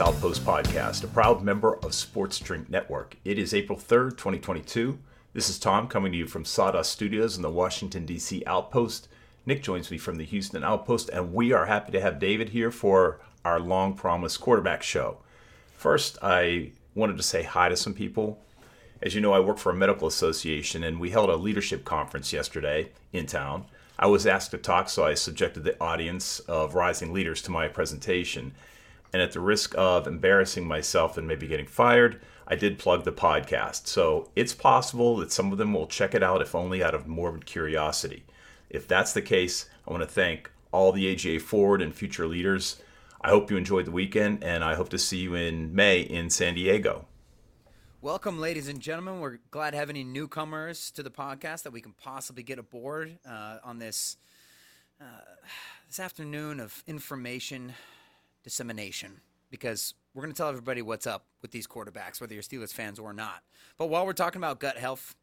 Outpost Podcast, a proud member of Sports Drink Network. It is April 3rd, 2022. This is Tom coming to you from Sawdust Studios in the Washington, D.C. Outpost. Nick joins me from the Houston Outpost, and we are happy to have David here for our long promised quarterback show. First, I wanted to say hi to some people. As you know, I work for a medical association, and we held a leadership conference yesterday in town. I was asked to talk, so I subjected the audience of rising leaders to my presentation. And at the risk of embarrassing myself and maybe getting fired, I did plug the podcast. So it's possible that some of them will check it out, if only out of morbid curiosity. If that's the case, I want to thank all the AGA Forward and future leaders. I hope you enjoyed the weekend, and I hope to see you in May in San Diego. Welcome, ladies and gentlemen. We're glad to have any newcomers to the podcast that we can possibly get aboard uh, on this uh, this afternoon of information dissemination. Because we're going to tell everybody what's up with these quarterbacks, whether you're Steelers fans or not. But while we're talking about gut health,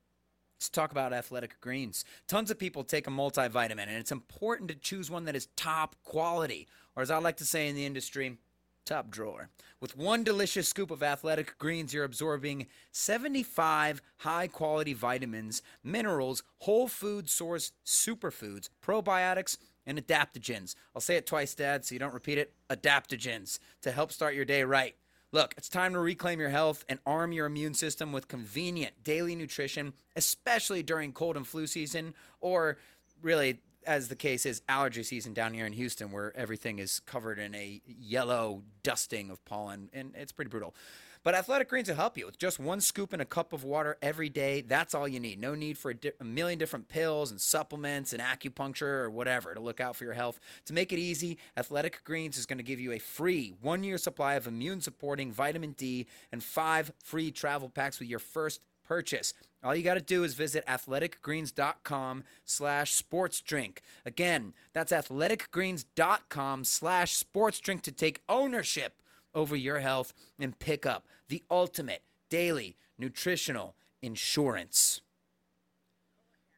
let's talk about athletic greens. Tons of people take a multivitamin, and it's important to choose one that is top quality, or as I like to say in the industry, top drawer. With one delicious scoop of athletic greens, you're absorbing 75 high quality vitamins, minerals, whole food source superfoods, probiotics, and adaptogens. I'll say it twice, Dad, so you don't repeat it. Adaptogens to help start your day right. Look, it's time to reclaim your health and arm your immune system with convenient daily nutrition, especially during cold and flu season, or really, as the case is, allergy season down here in Houston, where everything is covered in a yellow dusting of pollen, and it's pretty brutal. But Athletic Greens will help you with just one scoop in a cup of water every day. That's all you need. No need for a, di- a million different pills and supplements and acupuncture or whatever to look out for your health. To make it easy, Athletic Greens is going to give you a free one year supply of immune supporting vitamin D and five free travel packs with your first purchase. All you got to do is visit athleticgreens.com slash sports drink. Again, that's athleticgreens.com slash sports drink to take ownership over your health and pick up the ultimate daily nutritional insurance.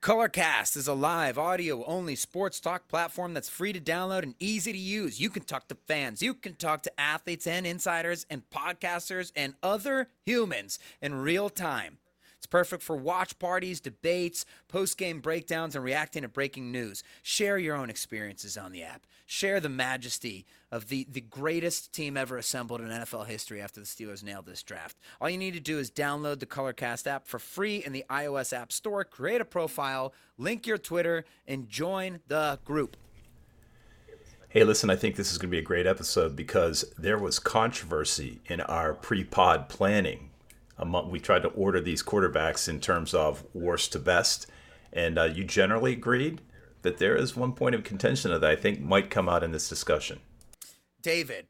Colorcast is a live audio only sports talk platform that's free to download and easy to use. You can talk to fans, you can talk to athletes and insiders and podcasters and other humans in real time. It's perfect for watch parties, debates, post game breakdowns, and reacting to breaking news. Share your own experiences on the app. Share the majesty of the, the greatest team ever assembled in NFL history after the Steelers nailed this draft. All you need to do is download the Colorcast app for free in the iOS App Store, create a profile, link your Twitter, and join the group. Hey, listen, I think this is going to be a great episode because there was controversy in our pre pod planning. Among, we tried to order these quarterbacks in terms of worst to best, and uh, you generally agreed that there is one point of contention that I think might come out in this discussion. David,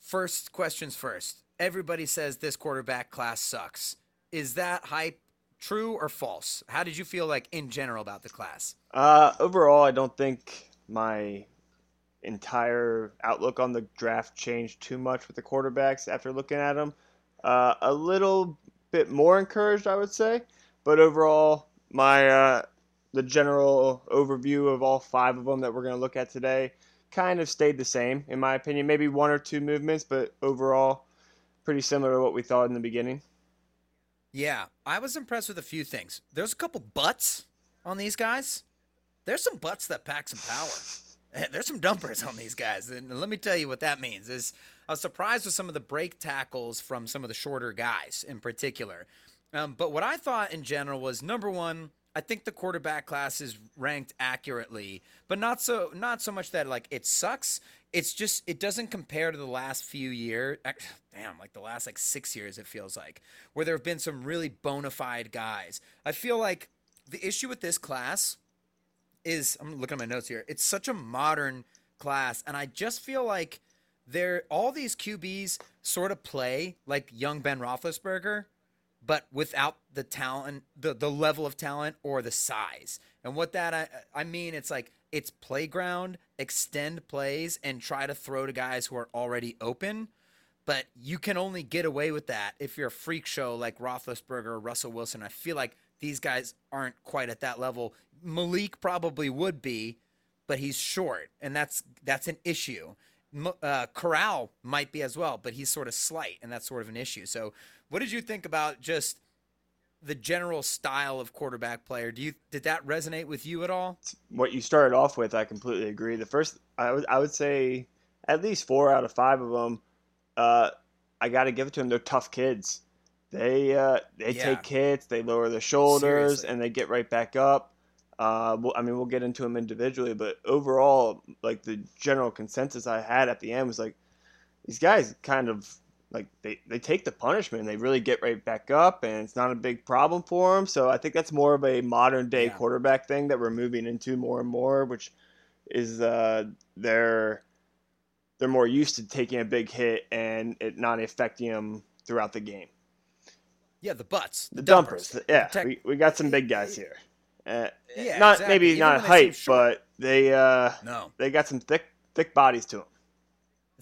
first questions first. Everybody says this quarterback class sucks. Is that hype true or false? How did you feel like in general about the class? Uh, overall, I don't think my entire outlook on the draft changed too much with the quarterbacks after looking at them. Uh, a little bit more encouraged, I would say, but overall, my uh, the general overview of all five of them that we're going to look at today kind of stayed the same, in my opinion. Maybe one or two movements, but overall, pretty similar to what we thought in the beginning. Yeah, I was impressed with a few things. There's a couple butts on these guys. There's some butts that pack some power. There's some dumpers on these guys, and let me tell you what that means. Is I was surprised with some of the break tackles from some of the shorter guys in particular. Um, but what I thought in general was number one, I think the quarterback class is ranked accurately, but not so not so much that like it sucks. It's just it doesn't compare to the last few years. Damn, like the last like six years, it feels like where there have been some really bona fide guys. I feel like the issue with this class is I'm looking at my notes here. It's such a modern class, and I just feel like they're all these QBs sort of play like young Ben Roethlisberger, but without the talent, the the level of talent or the size. And what that I, I mean, it's like it's playground, extend plays, and try to throw to guys who are already open. But you can only get away with that if you're a freak show like Roethlisberger or Russell Wilson. I feel like these guys aren't quite at that level. Malik probably would be, but he's short, and that's that's an issue. Uh, Corral might be as well, but he's sort of slight, and that's sort of an issue. So, what did you think about just the general style of quarterback player? Do you did that resonate with you at all? what you started off with, I completely agree. The first, I would, I would say, at least four out of five of them, uh, I got to give it to them. They're tough kids. They uh, they Yeah. take hits, they lower their shoulders, Seriously. and they get right back up. Uh, well, I mean, we'll get into them individually, but overall, like the general consensus I had at the end was like, these guys kind of like they, they take the punishment. They really get right back up and it's not a big problem for them so i think that's more of a modern day Yeah. quarterback thing that we're moving into more and more which is uh they're they're more used to taking a big hit and it not affecting them throughout the game. Yeah, the butts, the, dumpers, yeah. Protect- we, we got some big guys here uh, Yeah, not exactly. maybe Even not when they seem height but they uh no they got some thick thick bodies to them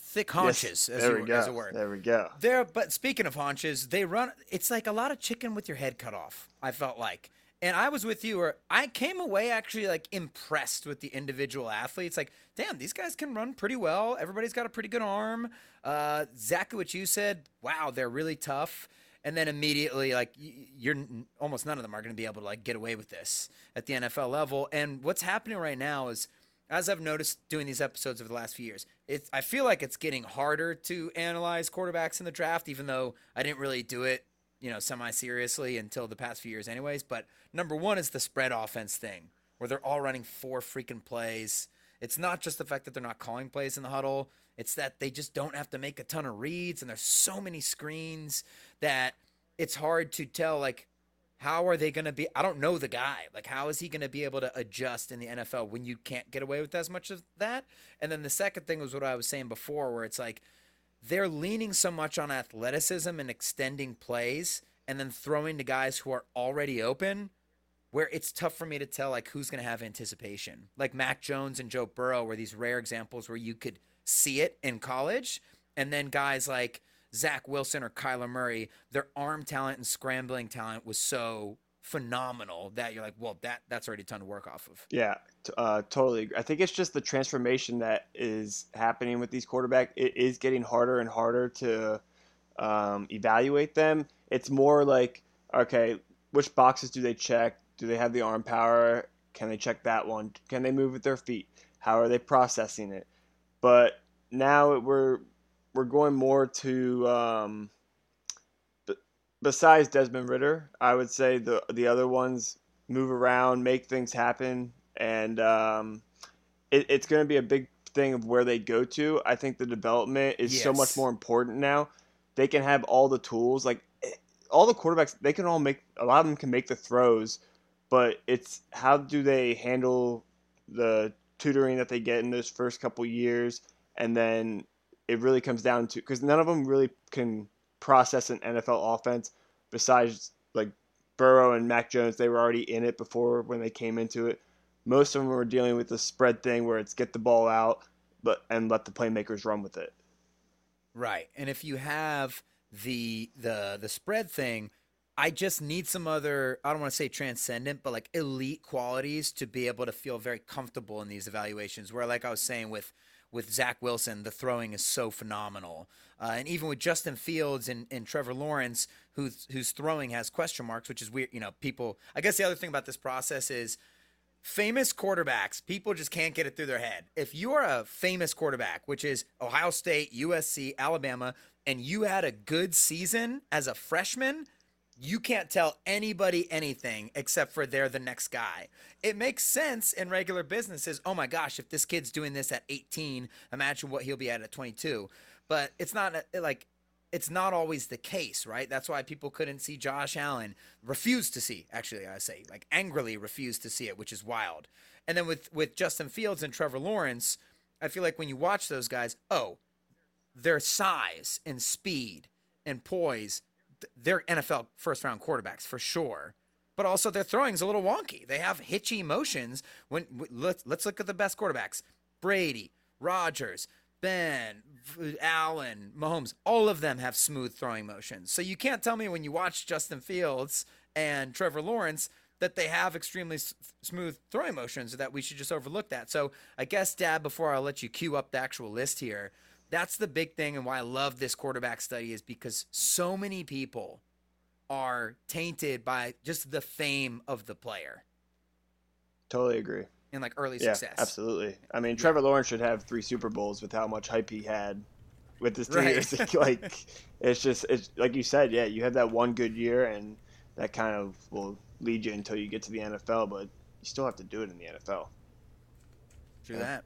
thick haunches, as, there you, we go as a word. there we go There, but speaking of haunches, they run. It's like a lot of chicken with your head cut off. I felt like, and I was with you, or I came away actually like impressed with the individual athletes. Like, damn, these guys can run pretty well. Everybody's got a pretty good arm. Uh, exactly what you said. Wow, they're really tough. And then immediately, like, you're almost none of them are going to be able to like get away with this at the NFL level. And what's happening right now is as I've noticed doing these episodes over the last few years, it's I feel like it's getting harder to analyze quarterbacks in the draft, even though I didn't really do it, you know, semi seriously until the past few years, anyways. But number one is the spread offense thing, where they're all running four freaking plays. It's not just the fact that they're not calling plays in the huddle; it's that they just don't have to make a ton of reads, and there's so many screens that it's hard to tell like how are they going to be i don't know the guy. Like how is he going to be able to adjust in the nfl when you can't get away with as much of that? And then the second thing was what i was saying before where it's like they're leaning so much on athleticism and extending plays and then throwing to guys who are already open where it's tough for me to tell like who's going to have anticipation. Like mac jones and joe burrow were these rare examples where you could see it in college. And then guys like Zach Wilson or Kyler Murray, their arm talent and scrambling talent was so phenomenal that you're like, well, that that's already a ton to work off of. Yeah, uh, totally. agree. I think it's just the transformation that is happening with these quarterbacks. It is getting harder and harder to um, evaluate them. It's more like, okay, which boxes do they check? Do they have the arm power? Can they check that one? Can they move with their feet? How are they processing it? But now we're we're going more to um, b- besides Desmond Ridder, I would say the the other ones move around, make things happen, and um, it, it's going to be a big thing of where they go to. I think the development is so much more important now. They can have all the tools, like eh, all the quarterbacks. They can all make a lot of them can make the throws, but it's how do they handle the tutoring that they get in those first couple years, and then it really comes down to because none of them really can process an NFL offense besides like Burrow and Mac Jones. They were already in it before when they came into it. Most of them were dealing with the spread thing where it's get the ball out, but and let the playmakers run with it. Right. And if you have the the the spread thing, I just need some other I don't want to say transcendent, but like elite qualities to be able to feel very comfortable in these evaluations. Where like I was saying with with Zach Wilson, the throwing is so phenomenal. Uh, and even with Justin Fields and, and Trevor Lawrence, whose throwing has question marks, which is weird. You know, people. I guess the other thing about this process is famous quarterbacks, people just can't get it through their head. If you are a famous quarterback, which is Ohio State, USC, Alabama, and you had a good season as a freshman, you can't tell anybody anything except for they're the next guy. It makes sense in regular businesses. Oh my gosh, if this kid's doing this at 18, imagine what he'll be at at 22. But it's not like it's not always the case, right? That's why people couldn't see Josh Allen, refused to see, actually, I say, like angrily refused to see it, which is wild. And then with with Justin Fields and Trevor Lawrence, I feel like when you watch those guys, oh, their size and speed and poise, they're NFL first round quarterbacks for sure. But also their throwing's a little wonky. They have hitchy motions. When let's let's look at the best quarterbacks: Brady, Rodgers, Ben, Allen, Mahomes. All of them have smooth throwing motions. So you can't tell me when you watch Justin Fields and Trevor Lawrence that they have extremely s- smooth throwing motions that we should just overlook that. So I guess, Dad, before I'll let you cue up the actual list here, that's the big thing and why I love this quarterback study is because so many people are tainted by just the fame of the player Totally agree. and like early Yeah, success. absolutely. I mean, Trevor Lawrence should have three Super Bowls with how much hype he had with his three Right. years. like, it's just, it's like you said, yeah, you have that one good year, and that kind of will lead you until you get to the NFL, but you still have to do it in the NFL. True that.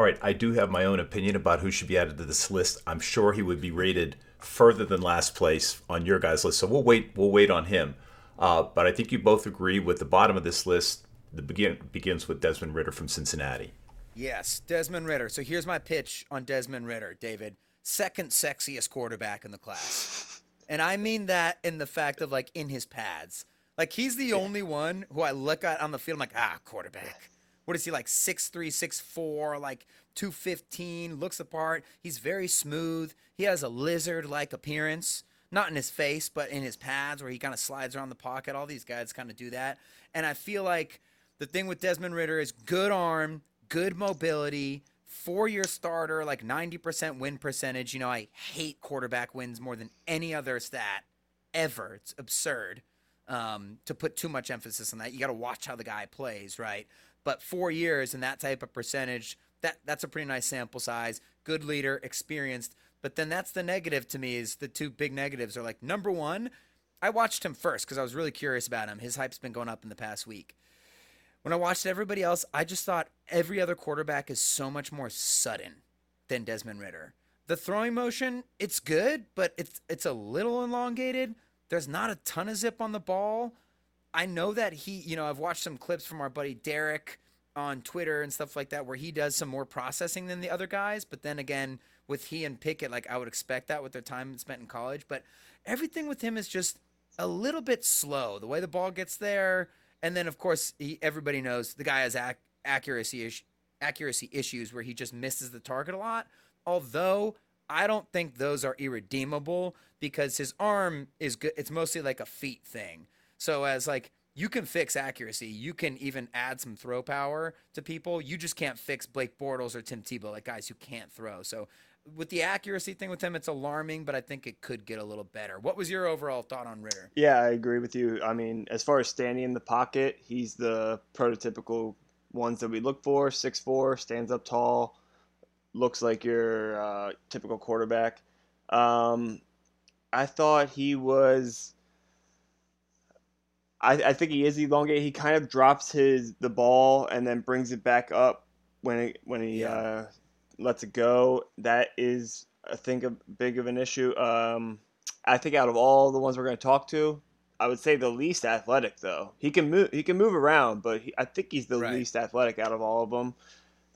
All right, I do have my own opinion about who should be added to this list. I'm sure he would be rated further than last place on your guys' list, so we'll wait. We'll wait on him. Uh, but I think you both agree with the bottom of this list. The begin begins with Desmond Ridder from Cincinnati. Yes, Desmond Ridder. So here's my pitch on Desmond Ridder, David. Second sexiest quarterback in the class. And I mean that in the fact of like in his pads. Like he's the only one who I look at on the field, I'm like, ah, quarterback. What is he like? 6'3, 6'4, like 215, looks the part. He's very smooth. He has a lizard like appearance. Not in his face, but in his pads where he kind of slides around the pocket. All these guys kind of do that. And I feel like the thing with Desmond Ridder is good arm, good mobility, four year starter, like 90% win percentage. You know, I hate quarterback wins more than any other stat ever. It's absurd um, to put too much emphasis on that. You got to watch how the guy plays, right? But four years and that type of percentage, that that's a pretty nice sample size. Good leader, experienced. But then that's the negative to me is the two big negatives are like number one, I watched him first because I was really curious about him. His hype's been going up in the past week. When I watched everybody else, I just thought every other quarterback is so much more sudden than Desmond Ridder. The throwing motion, it's good, but it's it's a little elongated. There's not a ton of zip on the ball. I know that he, you know, I've watched some clips from our buddy Derek on Twitter and stuff like that where he does some more processing than the other guys, but then again, with he and Pickett, like I would expect that with their time spent in college, but everything with him is just a little bit slow. The way the ball gets there, and then of course he, everybody knows the guy has ac- accuracy is- accuracy issues where he just misses the target a lot. Although I don't think those are irredeemable because his arm is good. It's mostly like a feet thing. So as like you can fix accuracy, you can even add some throw power to people. You just can't fix Blake Bortles or Tim Tebow, like guys who can't throw. So with the accuracy thing with him, it's alarming, but I think it could get a little better. What was your overall thought on Ridder? Yeah, I agree with you. I mean, as far as standing in the pocket, he's the prototypical ones that we look for. Six four, stands up tall, looks like your uh, typical quarterback. Um, I thought he was. I, I think he is elongated. He kind of drops his the ball and then brings it back up when it, when he Yeah. uh, lets it go. That is, I think, a big of an issue. Um, I think out of all the ones we're going to talk to, I would say the least athletic though. He can move. He can move around, but he, I think he's the Right. least athletic out of all of them.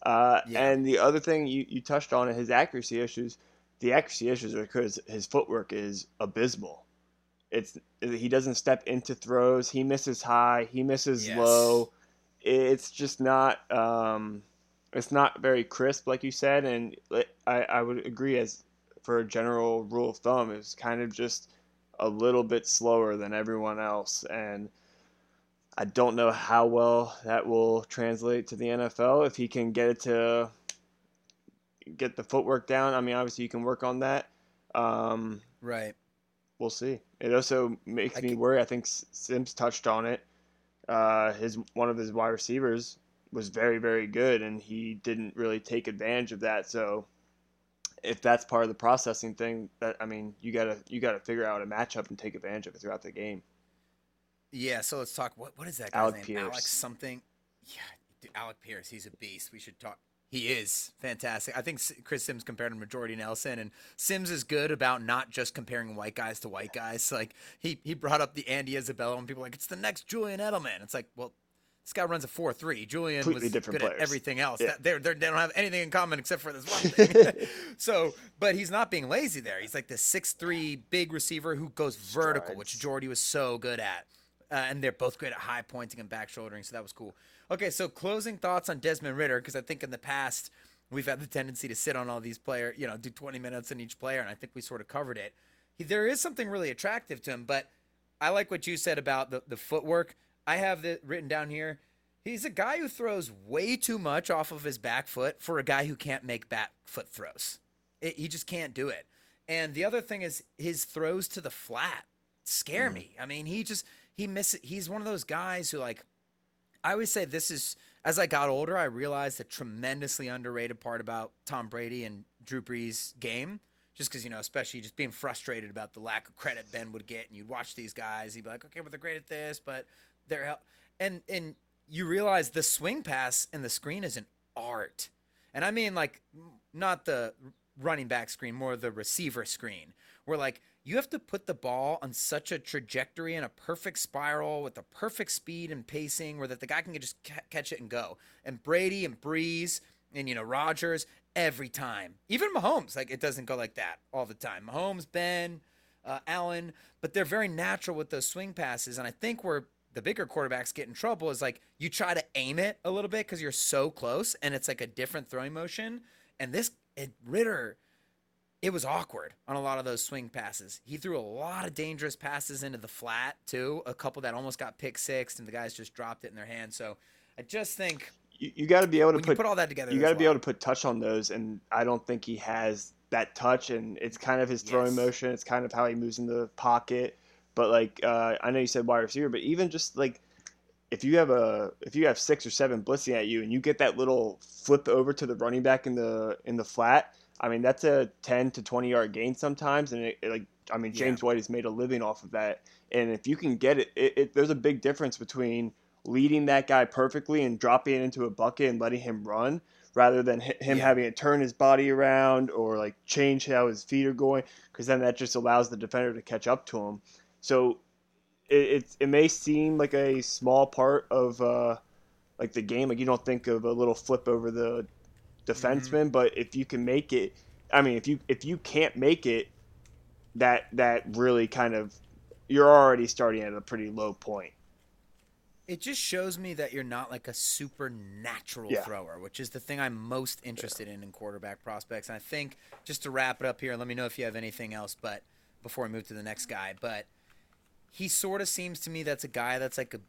Uh, Yeah. And the other thing you, you touched on his accuracy issues. The accuracy issues are because his footwork is abysmal. It's he doesn't step into throws. He misses high. He misses Yes. low. It's just not. Um, it's not very crisp, like you said, and I, I would agree as for a general rule of thumb, it's kind of just a little bit slower than everyone else, and I don't know how well that will translate to the NFL if he can get it to get the footwork down. I mean, obviously you can work on that. Um, Right. We'll see. It also makes I me can- worry. I think Sims touched on it. Uh, his one of his wide receivers was very very good, and he didn't really take advantage of that. So if that's part of the processing thing, that I mean, you gotta you gotta figure out a matchup and take advantage of it throughout the game. Yeah, so let's talk. What what is that guy's Alec name? Pierce. Alex something. Yeah, Alec Pierce. He's a beast. We should talk. He is fantastic. I think Chris Sims compared him to Jordy Nelson, and Sims is good about not just comparing white guys to white guys. Like he he brought up the Andy Isabella, and people like it's the next Julian Edelman. It's like, well, this guy runs a four three. Julian Completely was different good at everything else. Yeah. They're, they're, they don't have anything in common except for this one thing. so, but he's not being lazy there. He's like the six three big receiver who goes vertical, which Jordy was so good at. Uh, and they're both great at high pointing and back shouldering, so that was cool. Okay, so closing thoughts on Desmond Ridder, because I think in the past we've had the tendency to sit on all these players, you know, do 20 minutes in each player, and I think we sort of covered it. He, there is something really attractive to him, but I like what you said about the, the footwork. I have it written down here. He's a guy who throws way too much off of his back foot for a guy who can't make back foot throws. It, he just can't do it. And the other thing is his throws to the flat scare mm-hmm. me. I mean, he just he misses. He's one of those guys who like. I always say this is as I got older, I realized a tremendously underrated part about Tom Brady and Drew Brees' game. Just because you know, especially just being frustrated about the lack of credit Ben would get, and you'd watch these guys, he'd be like, "Okay, well they're great at this, but they're hel-. and and you realize the swing pass and the screen is an art, and I mean like not the running back screen, more the receiver screen, where like you have to put the ball on such a trajectory and a perfect spiral with the perfect speed and pacing where that the guy can just ca- catch it and go. And Brady and Brees and you know Rodgers every time, even Mahomes, like it doesn't go like that all the time. Mahomes, Ben, uh, Allen, but they're very natural with those swing passes, and I think where the bigger quarterbacks get in trouble is like you try to aim it a little bit because you're so close, and it's like a different throwing motion. And this it, Ridder, it was awkward on a lot of those swing passes. He threw a lot of dangerous passes into the flat too. A couple that almost got pick six, and the guys just dropped it in their hand. So I just think You, you got to be able to put, put all that together, you got to be able to put touch on those, and I don't think he has that touch, and it's kind of his throwing Yes. motion. It's kind of how he moves in the pocket. But like uh, I know you said wide receiver, but even just like if you have a if you have six or seven blitzing at you, and you get that little flip over to the running back in the in the flat, I mean that's a ten to twenty yard gain sometimes, and it, it, like I mean Yeah. James White has made a living off of that, and if you can get it, it, there's a big difference between leading that guy perfectly and dropping it into a bucket and letting him run rather than hi- him Yeah. having to turn his body around or like change how his feet are going because then that just allows the defender to catch up to him so it, it, it may seem like a small part of uh, like the game like you don't think of a little flip over the defenseman mm-hmm. but if you can make it i mean if you if you can't make it that that really kind of you're already starting at a pretty low point it just shows me that you're not like a supernatural Yeah. thrower, which is the thing I'm most interested in in quarterback prospects. And I think just to wrap it up here, let me know if you have anything else. But before we move to the next guy, but he sort of seems to me that's a guy that's like a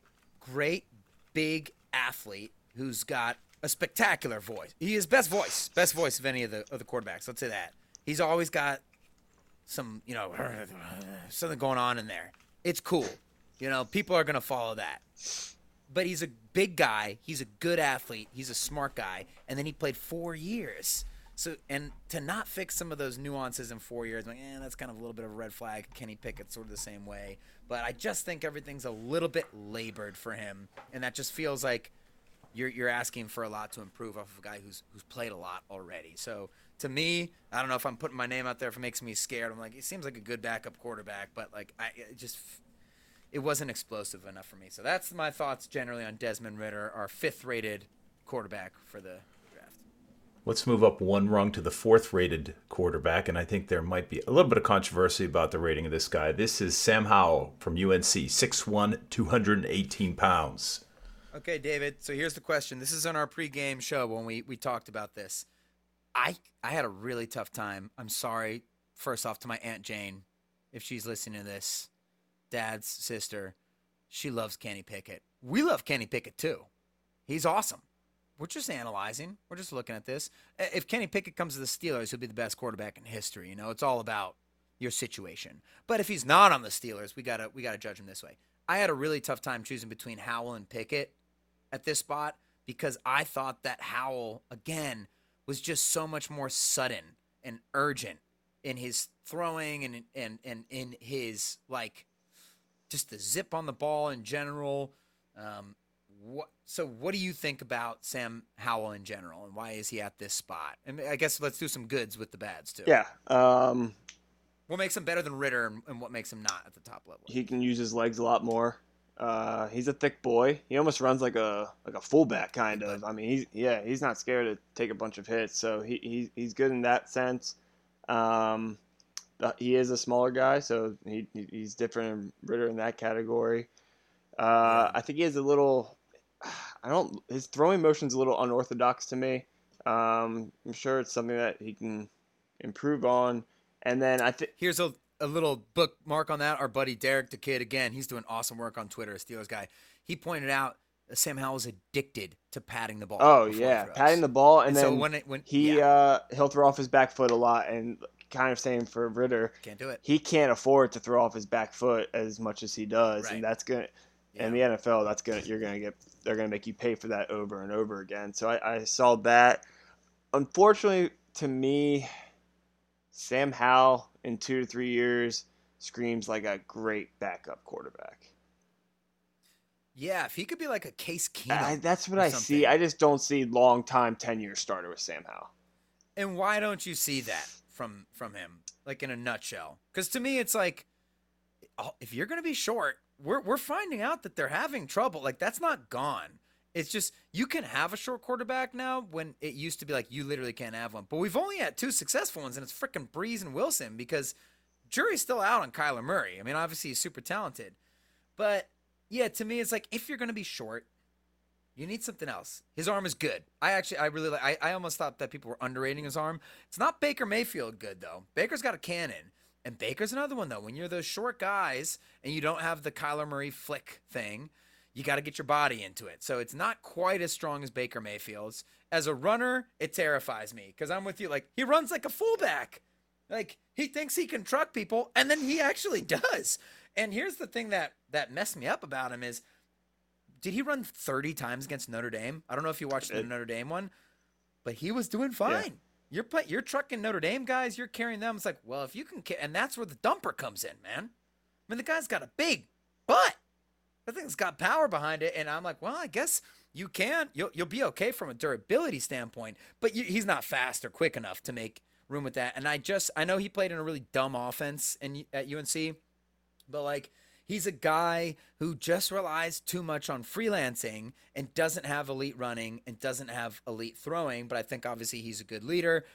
great big athlete who's got a spectacular voice. He is best voice, best voice of any of the of the quarterbacks. Let's say that he's always got some you know something going on in there. It's cool. You know, people are gonna follow that but he's a big guy. He's a good athlete. He's a smart guy. And then he played four years. So and to not fix some of those nuances in four years, I'm like, eh, that's kind of a little bit of a red flag. Kenny Pickett's sort of the same way. But I just think everything's a little bit labored for him, and that just feels like you're you're asking for a lot to improve off of a guy who's who's played a lot already. So to me, I don't know if I'm putting my name out there if it makes me scared. I'm like, it seems like a good backup quarterback, but like I just it wasn't explosive enough for me. So that's my thoughts generally on Desmond Ridder, our fifth rated quarterback for the draft. Let's move up one rung to the fourth rated quarterback, and I think there might be a little bit of controversy about the rating of this guy. This is Sam Howell from UNC, 6'1, 218 pounds. Okay, David. So here's the question. This is on our pregame show when we, we talked about this. I I had a really tough time. I'm sorry, first off, to my Aunt Jane, if she's listening to this, dad's sister. She loves Kenny Pickett. We love Kenny Pickett too. He's awesome. We're just analyzing. We're just looking at this. If Kenny Pickett comes to the Steelers, he'll be the best quarterback in history. You know, it's all about your situation. But if he's not on the Steelers, we gotta we gotta judge him this way. I had a really tough time choosing between Howell and Pickett at this spot because I thought that Howell again was just so much more sudden and urgent in his throwing and and and in his like just the zip on the ball in general. Um, what so what do you think about Sam Howell in general and why is he at this spot? And I guess let's do some goods with the bads too. Yeah. Um, What makes him better than Ridder and, and what makes him not at the top level? he can use his legs a lot more. Uh, he's a thick boy. He almost runs like a like a fullback kind of. I mean, he's yeah, he's not scared to take a bunch of hits. So he, he he's good in that sense. Um, he is a smaller guy, so he he's different Ridder in that category. Uh, I think he has a little. I don't. His throwing motion's a little unorthodox to me. Um, I'm sure it's something that he can improve on. And then I think Here's a, a little bookmark on that. Our buddy Derek the Kid, again, he's doing awesome work on Twitter, a Steelers guy. He pointed out that Sam Howell is addicted to patting the ball. Oh yeah, patting the ball, and, And then so when it- when- he yeah. uh, he'll throw off his back foot a lot, and kind of same for Ridder. Can't do it. He can't afford to throw off his back foot as much as he does, Right. and that's gonna. In the NFL, that's gonna you're gonna get they're gonna make you pay for that over and over again. So I, I saw that. Unfortunately, to me, Sam Howell in two to three years screams like a great backup quarterback. Yeah, if he could be like a Case Keenum. I, that's what I see. I just don't see long time ten year starter with Sam Howell. And why don't you see that from from him, like in a nutshell? Because to me, it's like, oh, if you're going to be short, we're we're finding out that they're having trouble. Like that's not gone. It's just you can have a short quarterback now when it used to be like you literally can't have one. But we've only had two successful ones, and it's freaking Brees and Wilson because jury's still out on Kyler Murray. I mean, obviously he's super talented, but yeah, to me, it's like if you're to be short, you need something else. His arm is good. I actually, I really like. I, I almost thought that people were underrating his arm. It's not Baker Mayfield good though. Baker's got a cannon, and Baker's another one though. When you're those short guys and you don't have the Kyler Murray flick thing, you got to get your body into it. So it's not quite as strong as Baker Mayfield's. As a runner, it terrifies me because I'm with you. Like he runs like a fullback. Like he thinks he can truck people, and then he actually does. And here's the thing that that messed me up about him is did he run 30 times against Notre Dame? I don't know if you watched the Notre Dame one, but he was doing fine. You're play, you're trucking Notre Dame guys, you're carrying them. It's like, well, if you can, ca- and that's where the dumper comes in, man. I mean, the guy's got a big butt. The thing's got power behind it, and I'm like, well, I guess you can. You'll you'll be okay from a durability standpoint, but you, he's not fast or quick enough to make room with that. And I just I know he played in a really dumb offense in at UNC, but like he's a guy who just relies too much on freelancing and doesn't have elite running and doesn't have elite throwing. But I think obviously he's a good leader.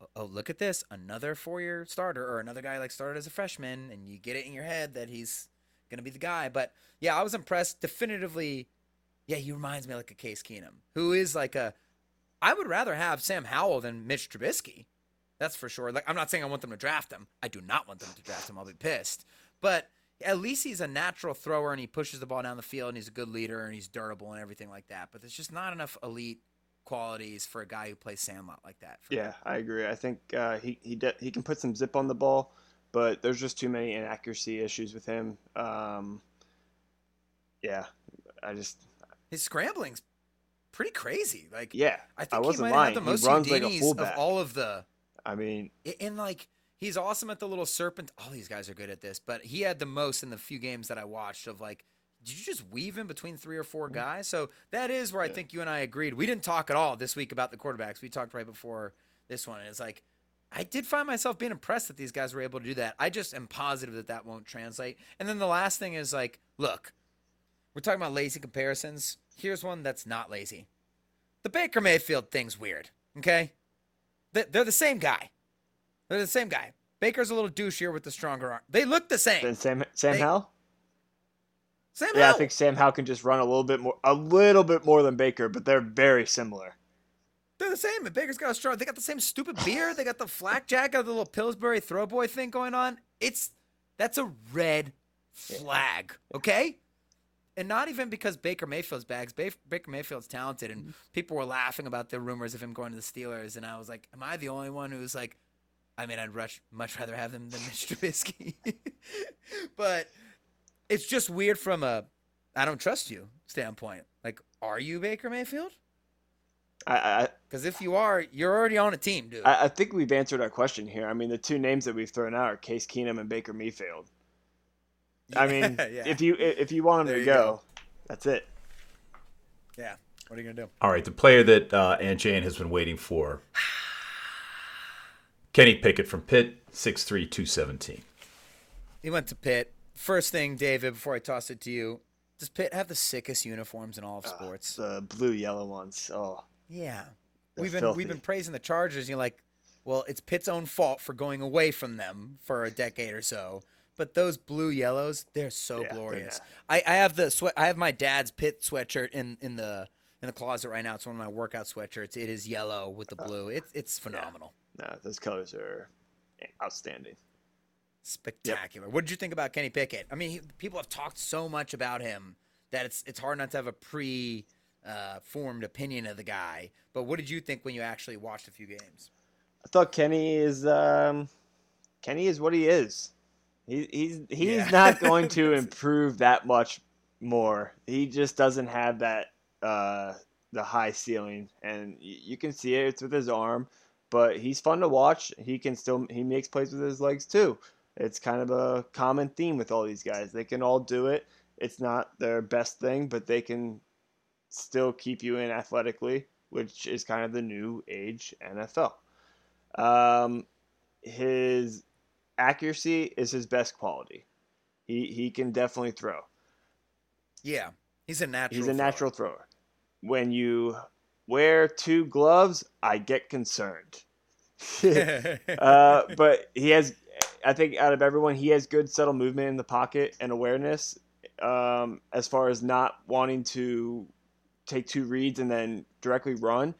Oh, oh look at this. Another four year starter or another guy like started as a freshman, and you get it in your head that he's going to be the guy. But yeah, I was impressed. Definitively, yeah, he reminds me like a Case Keenum, who is like a. I would rather have Sam Howell than Mitch Trubisky. That's for sure. Like, I'm not saying I want them to draft him. I do not want them to draft him. I'll be pissed. But at least he's a natural thrower and he pushes the ball down the field and he's a good leader and he's durable and everything like that. But there's just not enough elite qualities for a guy who plays Sandlot like that. for me. Yeah, I agree. I think uh, he he de- he can put some zip on the ball, but there's just too many inaccuracy issues with him. Um, yeah, I just His scrambling's pretty crazy. Like, yeah, I think he wasn't might lying. have the most he runs like of all of the. I mean, And like he's awesome at the little serpent. All these guys are good at this, but he had the most in the few games that I watched of like, did you just weave in between three or four guys? So that is where I think you and I agreed. We didn't talk at all this week about the quarterbacks. We talked right before this one. And it's like, I did find myself being impressed that these guys were able to do that. I just am positive that that won't translate. And then the last thing is like, look, we're talking about lazy comparisons. Here's one that's not lazy. The Baker Mayfield thing's weird. Okay, They- they're the same guy. They're the same guy. Baker's a little douchier with the stronger arm. They look the same. Sam Sam They- Howell. Sam Yeah, I think Sam Howell can just run a little bit more, a little bit more than Baker, but they're very similar. They're the same. And Baker's got a strong. They got the same stupid beer. They got the flak jacket, of the little Pillsbury throw boy thing going on. It's that's a red flag. Okay. And not even because Baker Mayfield's bags. Baker Mayfield's talented, and mm-hmm. people were laughing about the rumors of him going to the Steelers. And I was like, "Am I the only one who's like, I mean, I'd rush, much rather have him than Mitch Trubisky." but it's just weird from a I don't trust you standpoint. Like, are you Baker Mayfield? I, I Because if you are, you're already on a team, dude. I I think we've answered our question here. I mean, the two names that we've thrown out are Case Keenum and Baker Mayfield. I mean, yeah. if you if you want them There to you go, go. that's it. yeah. What are you gonna do? All right, the player that uh, Aunt Jane has been waiting for. Kenny Pickett from Pitt, six three two seventeen. He went to Pitt. First thing, David, before I toss it to you, does Pitt have the sickest uniforms in all of Uh, sports? The blue yellow ones. Oh, yeah. they're We've been filthy. we've been praising the Chargers. You're like, well, it's Pitt's own fault for going away from them for a decade or so. But those blue yellows, they're so Yeah, they're glorious. I, I have the sweat. I have my dad's Pitt sweatshirt in in the in the closet right now. It's one of my workout sweatshirts. It is yellow with the uh, blue. It's it's phenomenal, no, those colors are outstanding. spectacular. What did you think about Kenny Pickett? I mean, he, people have talked so much about him that it's it's hard not to have a pre uh, formed opinion of the guy. But what did you think when you actually watched a few games? I thought Kenny is um, Kenny is what he is. He, he's he's Yeah. not going to improve that much more. He just doesn't have that uh, the high ceiling, and you can see it. It's with his arm, but he's fun to watch. He can still he makes plays with his legs too. It's kind of a common theme with all these guys. They can all do it. It's not their best thing, but they can still keep you in athletically, which is kind of the new age NFL. Um, his accuracy is his best quality. He he can definitely throw. Yeah, he's a natural. He's a thrower. natural thrower. When you wear two gloves, I get concerned. uh, but he has, I think, out of everyone, he has good subtle movement in the pocket and awareness. Um, as far as not wanting to take two reads and then directly run.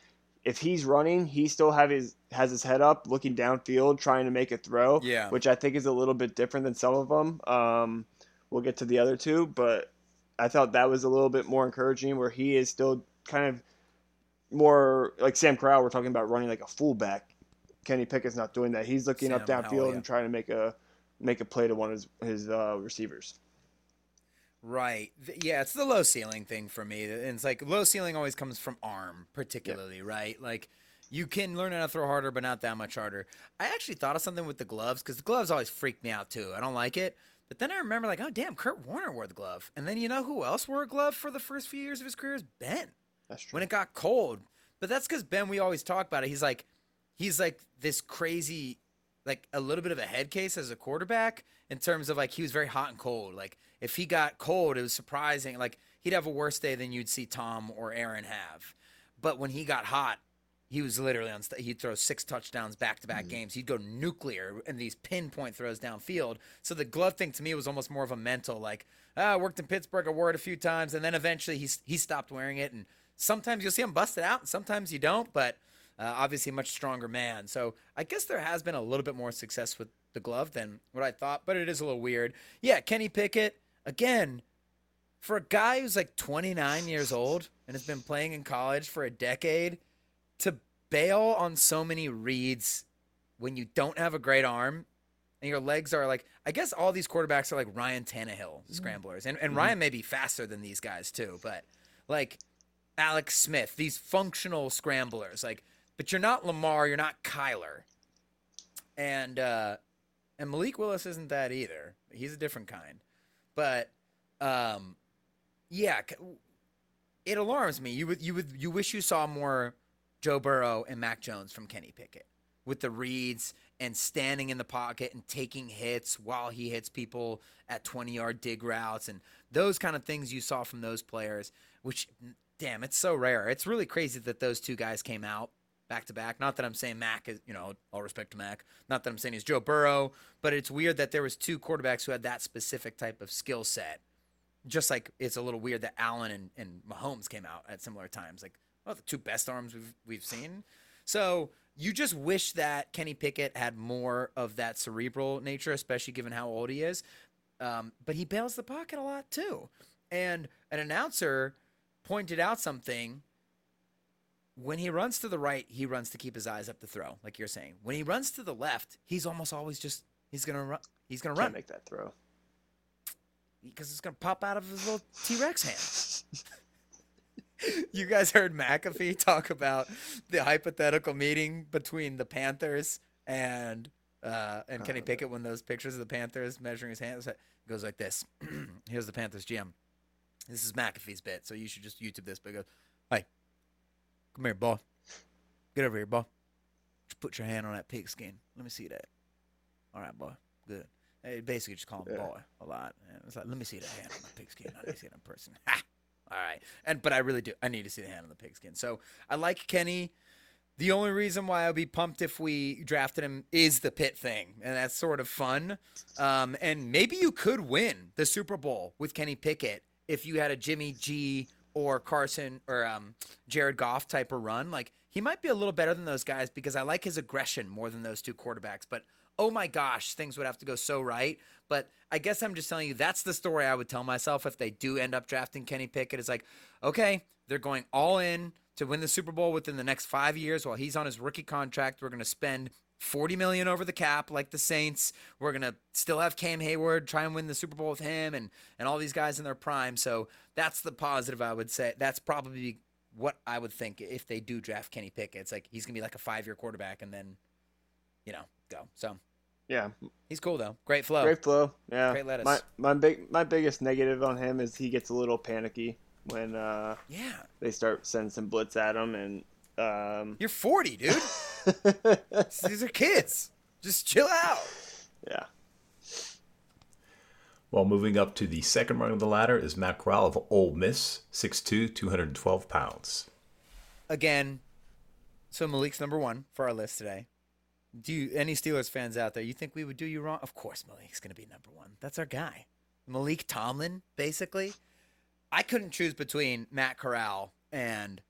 If he's running, he still have his has his head up, looking downfield, trying to make a throw. Yeah. which I think is a little bit different than some of them. Um, we'll get to the other two, but I thought that was a little bit more encouraging, where he is still kind of more like Sam Corral. We're talking about running like a fullback. Kenny Pickett's not doing that. He's looking up downfield yeah. and trying to make a make a play to one of his, his uh, receivers. Right. Yeah, it's the low ceiling thing for me. And it's like low ceiling always comes from arm, particularly, right? Like you can learn how to throw harder, but not that much harder. I actually thought of something with the gloves because the gloves always freak me out too. I don't like it. But then I remember, like, oh, damn, Kurt Warner wore the glove. And then you know who else wore a glove for the first few years of his career is Ben That's true. when it got cold. But that's because Ben, we always talk about it. He's like, he's like this crazy, like a little bit of a head case as a quarterback in terms of like he was very hot and cold. Like if he got cold, it was surprising. Like he'd have a worse day than you'd see Tom or Aaron have. But when he got hot, he was literally on. St- he'd throw six touchdowns back to back games. He'd go nuclear in these pinpoint throws downfield. So the glove thing to me was almost more of a mental, like ah, I worked in Pittsburgh, I wore it a few times, and then eventually he he stopped wearing it. And sometimes you'll see him bust it out, and sometimes you don't. But uh, obviously, a much stronger man. So I guess there has been a little bit more success with the glove than what I thought. But it is a little weird. Yeah, Kenny Pickett again. For a guy who's like 29 years old and has been playing in college for a decade, to bail on so many reads when you don't have a great arm and your legs are like I guess all these quarterbacks are like Ryan Tannehill scramblers. And and Ryan may be faster than these guys too, but like Alex Smith, these functional scramblers, like but you're not Lamar, you're not Kyler. And uh and Malik Willis isn't that either. He's a different kind. But um yeah, it alarms me. You would you would you wish you saw more Joe Burrow and Mac Jones from Kenny Pickett with the reads and standing in the pocket and taking hits while he hits people at 20 yard dig routes and those kind of things you saw from those players, which, damn, it's so rare. It's really crazy that those two guys came out back to back. Not that I'm saying Mac is, you know, all respect to Mac. Not that I'm saying he's Joe Burrow, but it's weird that there was two quarterbacks who had that specific type of skill set. Just like it's a little weird that Allen and, and Mahomes came out at similar times. Like, well, the two best arms we've we've seen. So you just wish that Kenny Pickett had more of that cerebral nature, especially given how old he is. Um, but he bails the pocket a lot too. And an announcer pointed out something. When he runs to the right, he runs to keep his eyes up the throw, like you're saying. When he runs to the left, he's almost always just he's gonna run. He's gonna Can't run make that throw. because it's gonna pop out of his little T Rex hand. you guys heard McAfee talk about the hypothetical meeting between the Panthers and uh, and Kenny Pickett when those pictures of the Panthers measuring his hands goes like this. Here's the Panthers GM. This is McAfee's bit, so you should just YouTube this. But it goes, "Hey, come here, boy. Get over here, boy. Just put your hand on that pigskin. Let me see that. All right, boy. Good." They basically just call him Yeah. boy a lot. And it's like, let me see the hand on the pigskin. I need to see it in person. Ha! All right. And but I really do. I need to see the hand on the pigskin. So I like Kenny. The only reason why I'd be pumped if we drafted him is the pit thing, and that's sort of fun. Um, and maybe you could win the Super Bowl with Kenny Pickett if you had a Jimmy G or Carson or um, Jared Goff type of run. Like he might be a little better than those guys because I like his aggression more than those two quarterbacks. But oh my gosh, things would have to go so right. But I guess I'm just telling you that's the story I would tell myself if they do end up drafting Kenny Pickett. It's like, okay, they're going all in to win the Super Bowl within the next five years while he's on his rookie contract. We're going to spend 40 million over the cap like the Saints. We're going to still have Cam Heyward try and win the Super Bowl with him and and all these guys in their prime. So that's the positive I would say. That's probably what I would think if they do draft Kenny Pickett. It's like he's going to be like a 5-year quarterback and then you know, go. So Yeah, he's cool though. Great flow. great flow. Yeah, Great lettuce. My my big my biggest negative on him is he gets a little panicky when uh, Yeah. they start sending some blitz at him, and um, You're 40, dude. These are kids. Just chill out. yeah, Well, moving up to the second rung of the ladder is Matt Corral of Ole Miss, 6'2", 212 pounds. Again, so Malik's number one for our list today. Do you, any Steelers fans out there, you think we would do you wrong? Of course, Malik's going to be number one. That's our guy. Malik Tomlin, basically. I couldn't choose between Matt Corral and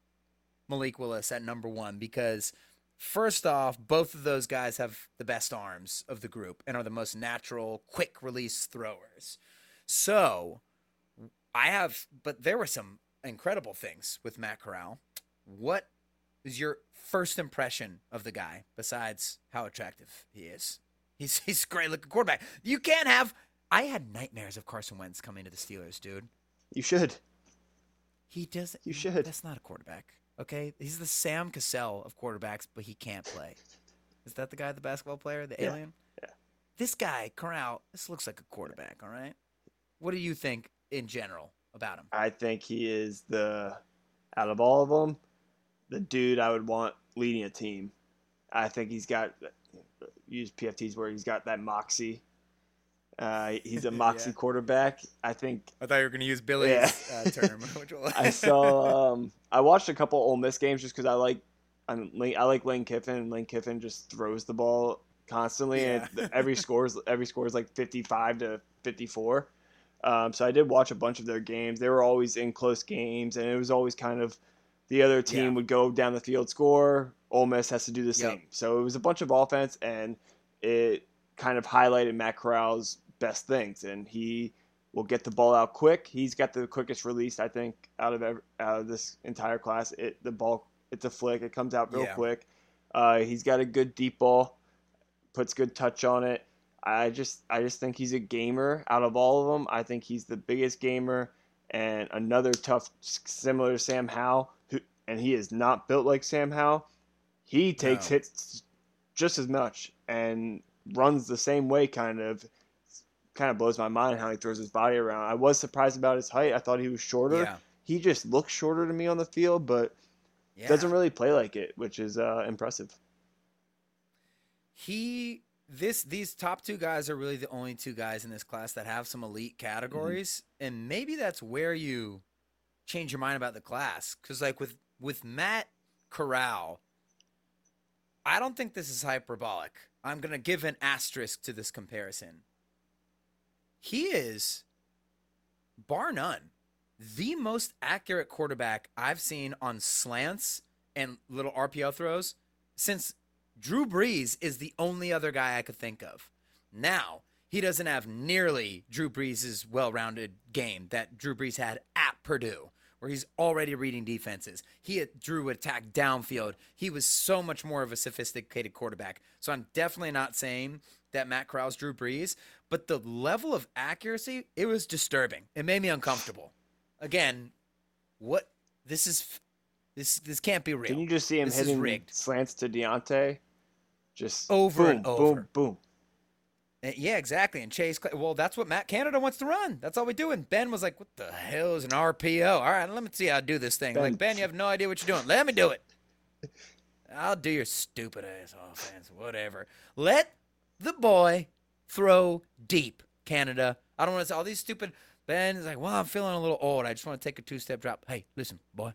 Malik Willis at number one because, first off, both of those guys have the best arms of the group and are the most natural, quick release throwers. So, I have, but there were some incredible things with Matt Corral. What is your first impression of the guy besides how attractive he is? He's he's a great looking quarterback. You can't have. I had nightmares of Carson Wentz coming to the Steelers, dude. you should. He doesn't. You should. That's not a quarterback. Okay, he's the Sam Cassell of quarterbacks, but he can't play. Is that the guy, the basketball player, the Yeah, alien? yeah. This guy, Corral, this looks like a quarterback. All right. What do you think in general about him? I think he is the out of all of them, the dude I would want leading a team. I think he's got use PFT's where he's got that moxie. Uh, he's a moxie Yeah. quarterback. I think I thought you were going to use Billy's Yeah. uh, term. I saw. Um, I watched a couple Ole Miss games just because I like. I'm, I like Lane Kiffin, and Lane Kiffin just throws the ball constantly, and Yeah. it- every scores every score is like 55 to 54. Um, so I did watch a bunch of their games. They were always in close games, and it was always kind of the other team would go down the field, score. Ole Miss has to do the Yep. same. So it was a bunch of offense, and it kind of highlighted Matt Corral's best things, and he will get the ball out quick. He's got the quickest release, I think, out of ev out of this entire class. It the ball, it's a flick. It comes out real Yeah. quick. Uh, he's got a good deep ball, puts good touch on it. I just I just think he's a gamer out of all of them. I think he's the biggest gamer and another tough similar to Sam Howell, who and he is not built like Sam Howell. He takes No. hits just as much and runs the same way kind of kind of blows my mind how he throws his body around. I was surprised about his height. I thought he was shorter. Yeah. He just looks shorter to me on the field, but Yeah. doesn't really play like it, which is uh, impressive. he this these top two guys are really the only two guys in this class that have some elite categories and maybe that's where you change your mind about the class cuz like with with Matt Corral I don't think this is hyperbolic. I'm to give an asterisk to this comparison. He is bar none the most accurate quarterback I've seen on slants and little RPO throws since Drew Brees is the only other guy I could think of. Now, he doesn't have nearly Drew Brees' well rounded game that Drew Brees had at Purdue, where he's already reading defenses. He Drew attack downfield. He was so much more of a sophisticated quarterback. So I'm definitely not saying that Matt Corral's Drew Brees, but the level of accuracy, it was disturbing. It made me uncomfortable. Again, what this is this this can't be real. Can you just see him This hitting slants to Diontae? Just Over boom, and over. boom, boom. Uh, Yeah, exactly. And Chase, well, that's what Matt Canada wants to run. That's all we do. And Ben was like, "What the hell is an RPO? All right, let me see how I do this thing." Ben- like Ben, you have no idea what you're doing. Let me do it. I'll do your stupid ass offense, whatever. Let the boy throw deep, Canada. I don't want to say all these stupid. Ben is like, "Well, I'm feeling a little old. I just want to take a two-step drop." Hey, listen, boy.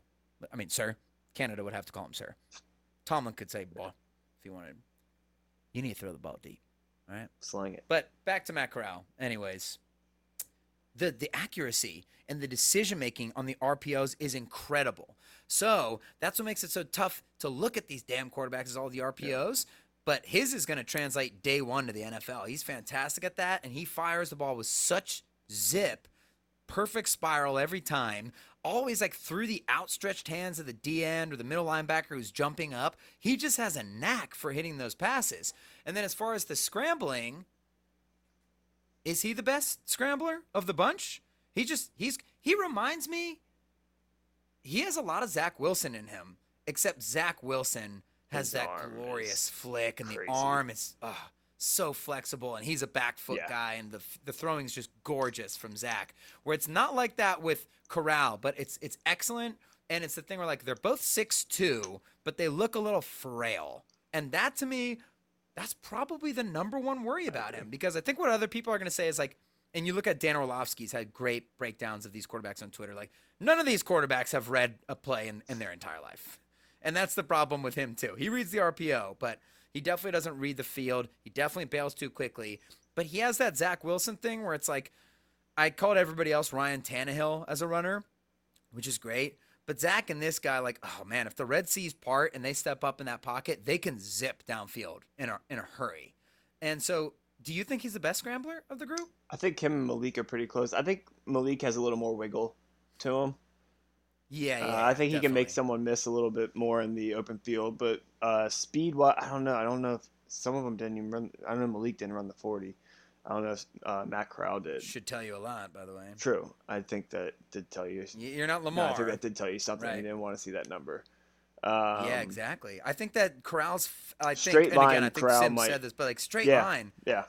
I mean, sir. Canada would have to call him sir. Tomlin could say boy if he wanted. You need to throw the ball deep. All right. Slang it. But back to Matt Corral. Anyways, the the accuracy and the decision making on the RPOs is incredible. So that's what makes it so tough to look at these damn quarterbacks as all the RPOs. But his is going to translate day one to the NFL. He's fantastic at that, and he fires the ball with such zip, perfect spiral every time. Always like through the outstretched hands of the D end or the middle linebacker who's jumping up. He just has a knack for hitting those passes. And then as far as the scrambling, is he the best scrambler of the bunch? He just he's he reminds me he has a lot of Zach Wilson in him, except Zach Wilson has His that glorious flick and the arm is uh, so flexible and he's a back foot Yeah. guy and the the throwing is just gorgeous from Zach. Where it's not like that with Corral, but it's it's excellent and it's the thing where like they're both six two, but they look a little frail. And that to me that's probably the number one worry about him because I think what other people are going to say is like, and you look at Dan Orlovsky's had great breakdowns of these quarterbacks on Twitter. Like, none of these quarterbacks have read a play in, in their entire life. And that's the problem with him, too. He reads the RPO, but he definitely doesn't read the field. He definitely bails too quickly. But he has that Zach Wilson thing where it's like, I called everybody else Ryan Tannehill as a runner, which is great. But Zach and this guy, like, oh man, if the Red Seas part and they step up in that pocket, they can zip downfield in a in a hurry. And so, do you think he's the best scrambler of the group? I think him and Malik are pretty close. I think Malik has a little more wiggle to him. Yeah, Uh. I think he can make someone miss a little bit more in the open field, but uh, speed, what I don't know. I don't know if some of them didn't even run. I don't know Malik didn't run the forty. I don't know if uh, Matt Corral did. should tell you a lot, by the way. True, I think that did tell you. You're not No, Lamar. I think that did tell you something. Right. You didn't want to see that number. Um, yeah, exactly. I think that Corral's. I think, Straight and line, again, I think Corral Sim might- said this, but like straight Yeah. line, Yeah,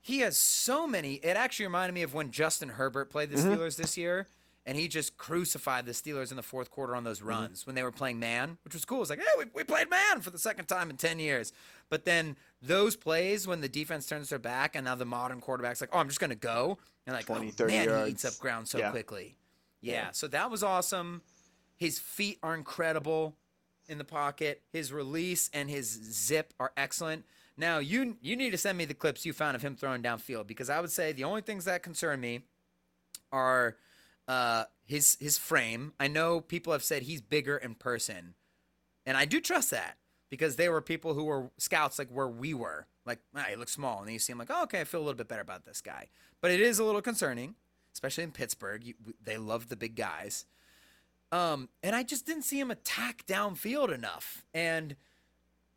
he has so many. It actually reminded me of when Justin Herbert played the Mm-hmm. Steelers this year, and he just crucified the Steelers in the fourth quarter on those Mm-hmm. runs when they were playing man, which was cool. It's like, hey, we, we played man for the second time in 10 years. But then those plays when the defense turns their back, and now the modern quarterback's like, oh, I'm just going to go. And like, 20, oh, 30 man, he yards. eats up ground so Yeah. quickly. Yeah, so that was awesome. His feet are incredible in the pocket. His release and his zip are excellent. Now you you need to send me the clips you found of him throwing downfield because I would say the only things that concern me are uh, his his frame. I know people have said he's bigger in person, and I do trust that because they were people who were scouts like where we were. Like, ah, he looks small, and then you see him like, oh, okay, I feel a little bit better about this guy. But it is a little concerning, especially in Pittsburgh. You, they love the big guys. Um, and I just didn't see him attack downfield enough. And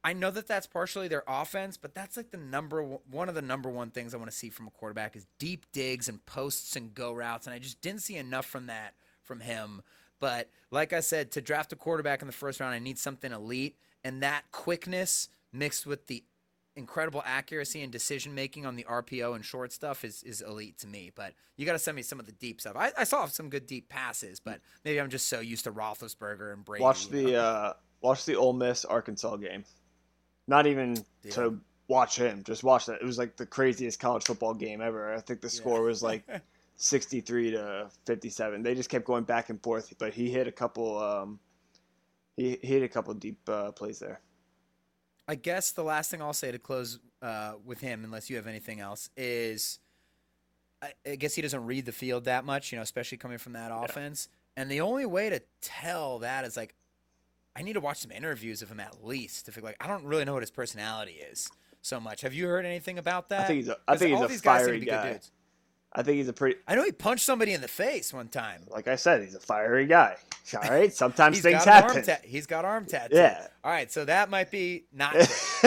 I know that that's partially their offense, but that's like the number one- one of the number one things I want to see from a quarterback is deep digs and posts and go routes. And I just didn't see enough from that from him. But like I said, to draft a quarterback in the first round, I need something elite, and that quickness mixed with the incredible accuracy and decision making on the RPO and short stuff is, is elite to me. But you got to send me some of the deep stuff. I, I saw some good deep passes, but maybe I'm just so used to Roethlisberger and Brady. watch the uh, watch the Ole Miss Arkansas game. Not even to watch him, just watch that. It was like the craziest college football game ever. I think the score was like 63 to 57. They just kept going back and forth, but he hit a couple. Um, he, he hit a couple deep uh, plays there. I guess the last thing I'll say to close uh, with him, unless you have anything else, is I, I guess he doesn't read the field that much, you know, especially coming from that offense. And the only way to tell that is like, I need to watch some interviews of him at least to figure like I don't really know what his personality is so much. Have you heard anything about that? I think he's a- think he's all a these guys seem to fiery guy. I think he's a pretty, I know he punched somebody in the face one time. like I said, he's a fiery guy. All right, sometimes things happen. ta- he's got arm tattoos. Yeah. All right, so that might be not.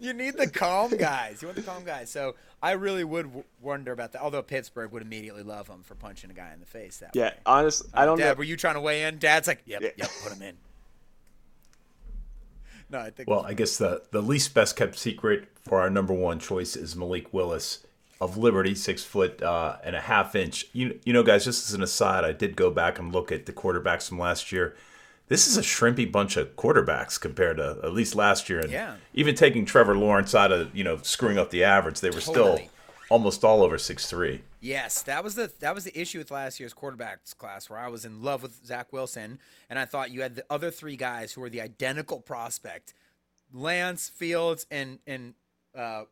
you need the calm guys. You want the calm guys. So I really would w- wonder about that. Although Pittsburgh would immediately love him for punching a guy in the face that Yeah, way. honestly, I uh, don't Dad, know. were you trying to weigh in? Dad's like, yep, Yeah. yep, put him in. No, I think. Well, I guess the, the least best kept secret for our number one choice is Malik Willis of Liberty, six foot uh, and a half inch. You you know, guys, just as an aside, I did go back and look at the quarterbacks from last year. This is a shrimpy bunch of quarterbacks compared to at least last year. And Yeah. even taking Trevor Lawrence out of you know screwing up the average, they were still Totally. Almost all over six three. Yes, that was the that was the issue with last year's quarterbacks class, where I was in love with Zach Wilson, and I thought you had the other three guys who were the identical prospect, Lance Fields and and uh,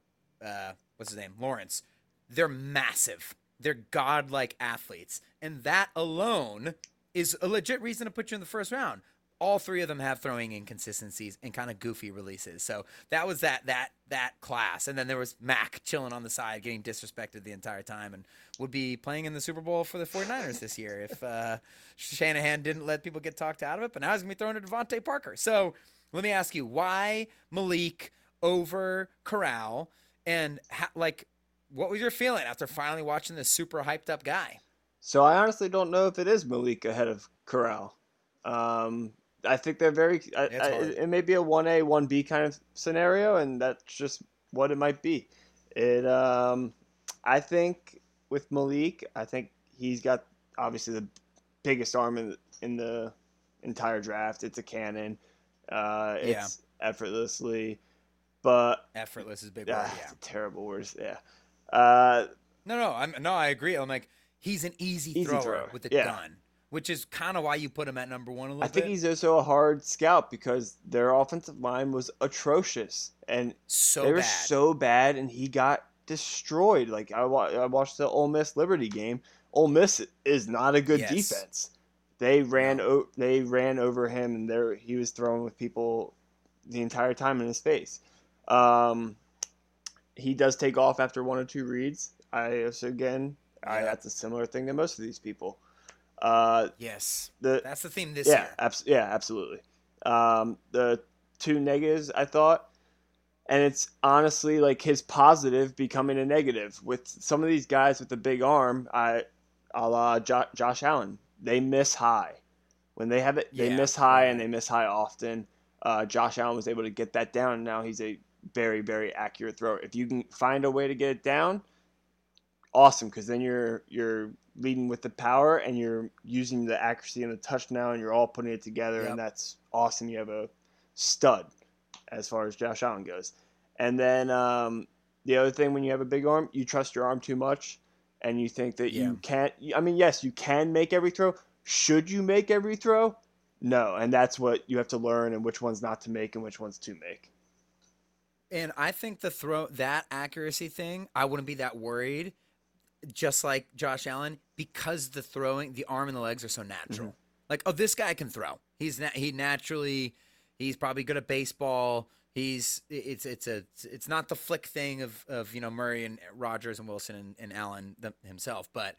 uh, what's his name, Lawrence. They're massive. They're godlike athletes, and that alone is a legit reason to put you in the first round. All three of them have throwing inconsistencies and kind of goofy releases. So that was that that that class. And then there was Mac chilling on the side, getting disrespected the entire time, and would be playing in the Super Bowl for the 49ers this year if uh, Shanahan didn't let people get talked out of it. But now he's gonna be throwing to DeVante Parker. So let me ask you, why Malik over Corral, and ha- like, what was your feeling after finally watching this super hyped up guy? So I honestly don't know if it is Malik ahead of Corral. Um, I think they're very. I, I, it may be a one A one B kind of scenario, and that's just what it might be. It. Um, I think with Malik, I think he's got obviously the biggest arm in in the entire draft. It's a cannon. Uh, Yeah. it's effortlessly, but Effortless is a big word. ah, Yeah. terrible words. Yeah. Uh, No, no, I'm no, I agree. I'm like, he's an easy, Easy thrower, thrower, with a yeah. gun, which is kind of why you put him at number one a little bit. I think bit. he's also a hard scout because their offensive line was atrocious and so they were bad. so bad, and he got destroyed. Like I, wa- I watched the Ole Miss Liberty game. Ole Miss is not a good Yes. defense. They ran No. o- they ran over him, and there he was throwing with people the entire time in his face. Um, he does take off after one or two reads. I also again, I, that's a similar thing to most of these people. Uh, yes, the that's the theme this yeah, year. abs- yeah, absolutely. Um, the two negatives I thought, and it's honestly like his positive becoming a negative with some of these guys with the big arm. I, a la jo- Josh Allen, they miss high when they have it. They Yeah, miss high and they miss high often. Uh, Josh Allen was able to get that down. And now he's a very, very accurate thrower. If you can find a way to get it down, awesome because then you're you're leading with the power and you're using the accuracy and the touch now and you're all putting it together Yep. and that's awesome you have a stud as far as josh allen goes and then um, the other thing when you have a big arm you trust your arm too much and you think that Yeah. you can't i mean yes you can make every throw should you make every throw no and that's what you have to learn and which ones not to make and which ones to make And I think the throw that accuracy thing, I wouldn't be that worried. Just like Josh Allen, because the throwing, the arm and the legs are so natural. Mm-hmm. Like, oh, this guy can throw. He's na- he naturally, he's probably good at baseball. He's it's it's a it's not the flick thing of of you know Murray and Rodgers and Wilson and, and Allen them, himself, but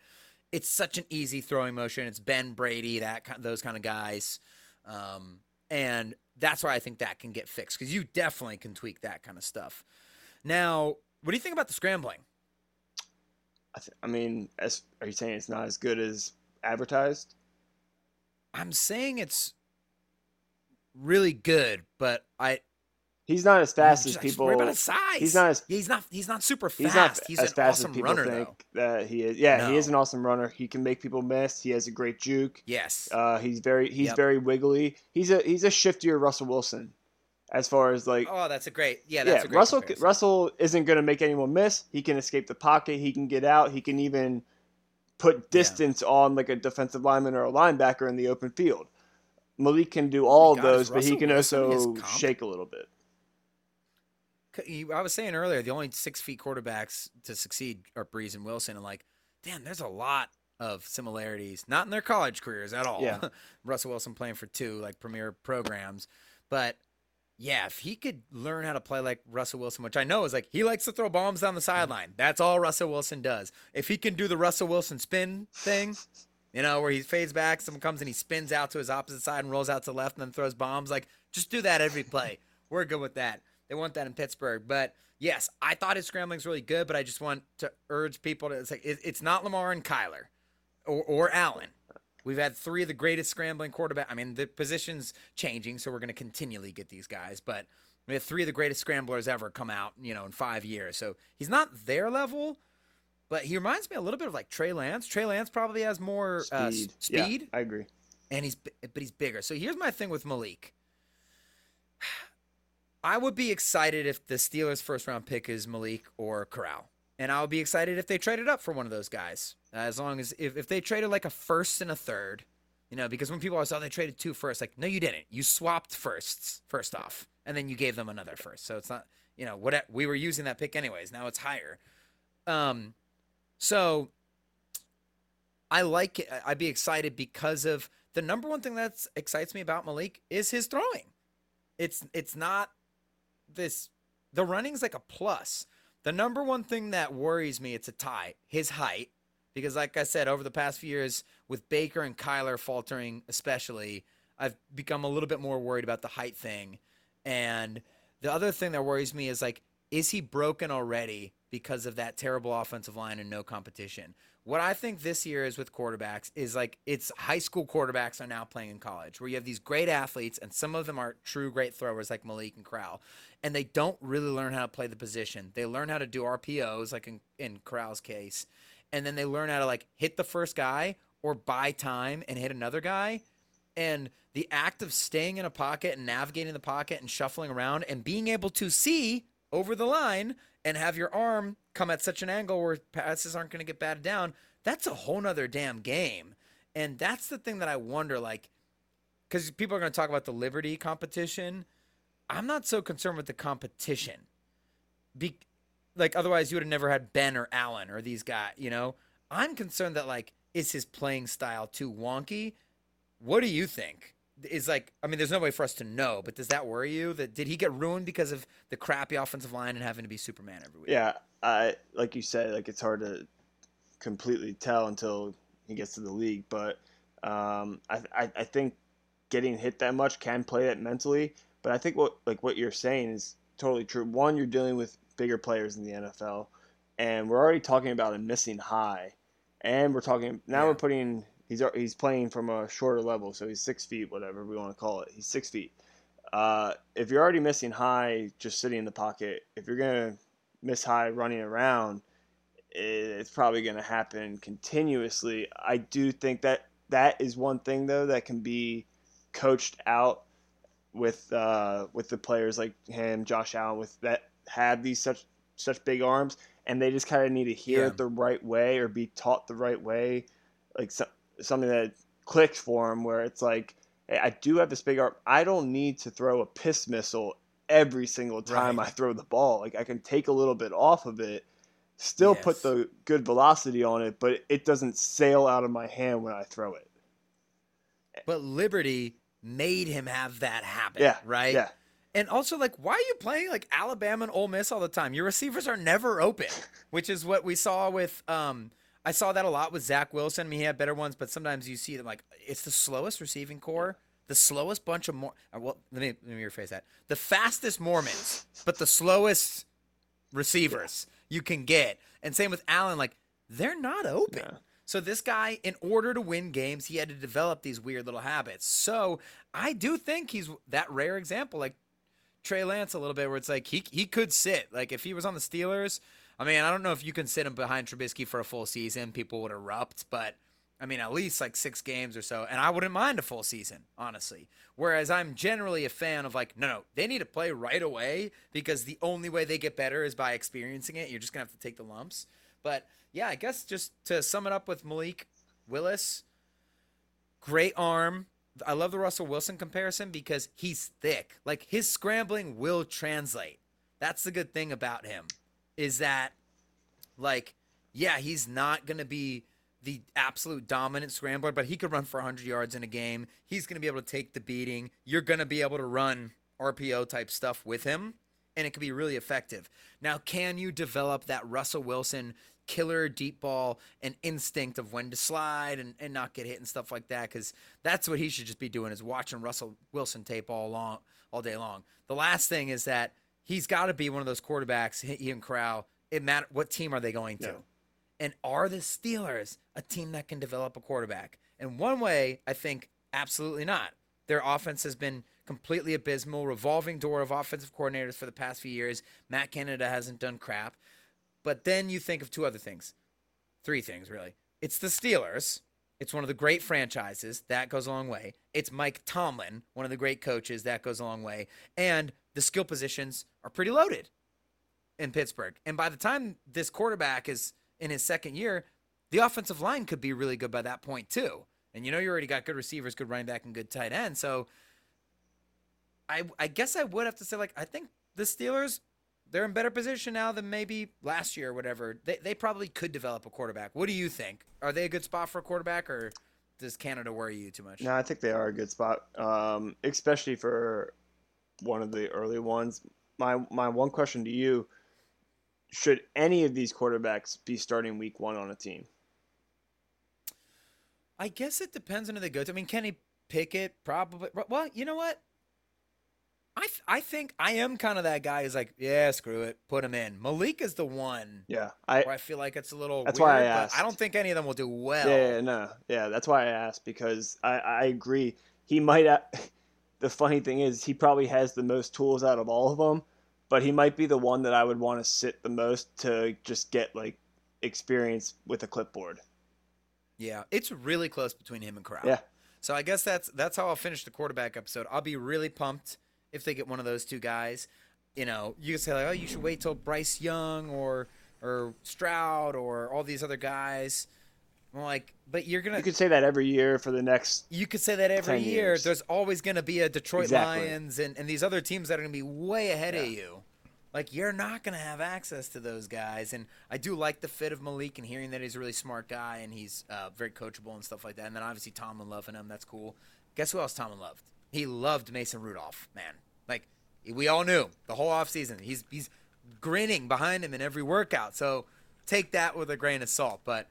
it's such an easy throwing motion. It's Ben Brady, that those kind of guys, um, and that's why I think that can get fixed because you definitely can tweak that kind of stuff. Now, what do you think about the scrambling? I, th- I mean as are you saying it's not as good as advertised I'm saying it's really good, but I he's not as fast as just- just people worry about his size. he's not as- Yeah, he's not he's not super fast. He's not he's as an fast awesome as people runner think though. that he is. Yeah, he is an awesome runner. He can make people miss. He has a great juke. Yes. Uh, he's very he's Yep. very wiggly. He's a he's a shiftier Russell Wilson, as far as like oh, that's a great. Yeah, yeah. that's a great Russell comparison. Russell isn't going to make anyone miss. He can escape the pocket. He can get out. He can even put distance on like a defensive lineman or a linebacker in the open field. Malik can do oh all of Oh is those, but he can Wilson also shake a little bit. I was saying earlier, the only six feet quarterbacks to succeed are Brees and Wilson, and like, damn, there's a lot of similarities. Not in their college careers at all. Yeah. Russell Wilson playing for two like premier programs, but yeah, if he could learn how to play like Russell Wilson, which I know is like he likes to throw bombs down the sideline. That's all Russell Wilson does. If he can do the Russell Wilson spin thing, you know, where he fades back, someone comes and he spins out to his opposite side and rolls out to the left and then throws bombs, like just do that every play. We're good with that. they want that in Pittsburgh. But yes, I thought his scrambling's really good, but I just want to urge people to it's like it, it's not Lamar and Kyler or, or Allen. We've had three of the greatest scrambling quarterback. I mean, the position's changing, so we're going to continually get these guys, but we have three of the greatest scramblers ever come out, you know, in five years. So he's not their level, but he reminds me a little bit of like Trey Lance. Trey Lance probably has more Speed. uh, speed Yeah, I agree. and he's but he's bigger. So here's my thing with Malik. I would be excited if the Steelers' first round pick is Malik or Corral, and I'll be excited if they traded up for one of those guys. Uh, as long as if, if they traded like a first and a third, you know, because when people always oh they traded two firsts, like no you didn't. You swapped firsts first off, and then you gave them another first. So it's not you know what we were using that pick anyways. Now it's higher. Um, so I like it. I'd be excited because of the number one thing that excites me about Malik is his throwing. It's it's not this the running's like a plus. The number one thing that worries me, it's a tie, his height. Because like I said, over the past few years, with Baker and Kyler faltering especially, I've become a little bit more worried about the height thing. And the other thing that worries me is like, is he broken already because of that terrible offensive line and no competition? What I think this year is with quarterbacks is like it's high school quarterbacks are now playing in college where you have these great athletes and some of them are true great throwers like Malik and Corral and they don't really learn how to play the position. They learn how to do RPOs like in, in Corral's case and then they learn how to like hit the first guy or buy time and hit another guy and the act of staying in a pocket and navigating the pocket and shuffling around and being able to see over the line and have your arm come at such an angle where passes aren't going to get batted down, that's a whole nother damn game. And that's the thing that I wonder, like, because people are going to talk about the Liberty competition. I'm not so concerned with the competition. Be- like, otherwise, you would have never had Ben or Allen or these guys, you know? I'm concerned that, like, is his playing style too wonky? What do you think? Is like, I mean, there's no way for us to know, but does that worry you? That did he get ruined because of the crappy offensive line and having to be Superman every week? Yeah, I like you said, like it's hard to completely tell until he gets to the league. But um, I, I I think getting hit that much can play that mentally. But I think what like what you're saying is totally true. One, you're dealing with bigger players in the NFL, and we're already talking about a missing high, and we're talking now Yeah. we're putting he's he's playing from a shorter level, so he's six feet, whatever we want to call it. He's six feet. Uh, if you're already missing high, just sitting in the pocket, if you're gonna miss high running around, it's probably going to happen continuously. I do think that that is one thing though that can be coached out with uh, with the players like him, Josh Allen, with that have these such such big arms, and they just kind of need to hear Yeah. it the right way or be taught the right way, like so, something that clicked for him where it's like, hey, I do have this big arm. I don't need to throw a piss missile every single time Right. I throw the ball. Like I can take a little bit off of it, still put the good velocity on it, but it doesn't sail out of my hand when I throw it. But Liberty made him have that habit, Yeah, right? yeah. And also, like, why are you playing like Alabama and Ole Miss all the time? Your receivers are never open, which is what we saw with. Um, I saw that a lot with Zach Wilson. I mean, he had better ones, but sometimes you see them like it's the slowest receiving core, the slowest bunch of more. Uh, well, let me let me rephrase that: the fastest Mormons, but the slowest receivers you can get. And same with Allen, like they're not open. So this guy, in order to win games, he had to develop these weird little habits. So I do think he's that rare example, like Trey Lance, a little bit, where it's like he he could sit. Like if he was on the Steelers, I mean, I don't know if you can sit him behind Trubisky for a full season, people would erupt, but. I mean, at least like six games or so, and I wouldn't mind a full season, honestly. Whereas I'm generally a fan of like, no, no, they need to play right away because the only way they get better is by experiencing it. You're just gonna have to take the lumps. But yeah, I guess just to sum it up with Malik Willis, great arm. I love the Russell Wilson comparison because he's thick. Like his scrambling will translate. That's the good thing about him is that like yeah, he's not going to be the absolute dominant scrambler, but he could run for 100 yards in a game. He's going to be able to take the beating. You're going to be able to run RPO type stuff with him, and it could be really effective. Now, can you develop that Russell Wilson killer deep ball and instinct of when to slide and, and not get hit and stuff like that? Because that's what he should just be doing is watching Russell Wilson tape all long, all day long. The last thing is that he's got to be one of those quarterbacks. He he and Corral. It matter what team are they going to, Yeah. and are the Steelers a team that can develop a quarterback? And one way, I think, absolutely not. Their offense has been completely abysmal, revolving door of offensive coordinators for the past few years. Matt Canada hasn't done crap. But then you think of two other things, three things really. It's the Steelers. It's one of the great franchises. That goes a long way. It's Mike Tomlin, one of the great coaches. That goes a long way. And the skill positions are pretty loaded in Pittsburgh. And by the time this quarterback is in his second year, the offensive line could be really good by that point too. And you know you already got good receivers, good running back, and good tight end. So I I guess I would have to say like I think the Steelers they're in better position now than maybe last year or whatever. They they probably could develop a quarterback. What do you think? Are they a good spot for a quarterback or does Canada worry you too much? No, I think they are a good spot, um, especially for one of the early ones. My my one question to you: Should any of these quarterbacks be starting Week One on a team? I guess it depends on who they go to. I mean, Kenny Pickett probably. Well, you know what? I th- I think I am kind of that guy who's like, yeah, screw it, put him in. Malik is the one Yeah, I where I feel like it's a little. That's weird, why I asked. I don't think any of them will do well. Yeah, yeah, no, yeah. That's why I asked because I, I agree. He might. ha- The funny thing is, he probably has the most tools out of all of them, but he might be the one that I would want to sit the most to just get like experience with a clipboard. Yeah, it's really close between him and Corral. Yeah, So I guess that's that's how I'll finish the quarterback episode. I'll be really pumped if they get one of those two guys. You know, you can say like, oh, you should wait till Bryce Young or or Stroud or all these other guys. I'm like, but you're gonna you could say that every year for the next. you could say that every year. years. There's always going to be a Detroit Exactly. Lions and, and these other teams that are going to be way ahead of you. Like, you're not going to have access to those guys. And I do like the fit of Malik and hearing that he's a really smart guy and he's uh, very coachable and stuff like that. And then obviously Tomlin loving him. That's cool. Guess who else Tomlin loved? He loved Mason Rudolph, man. Like, we all knew the whole offseason. He's, he's grinning behind him in every workout. So take that with a grain of salt. But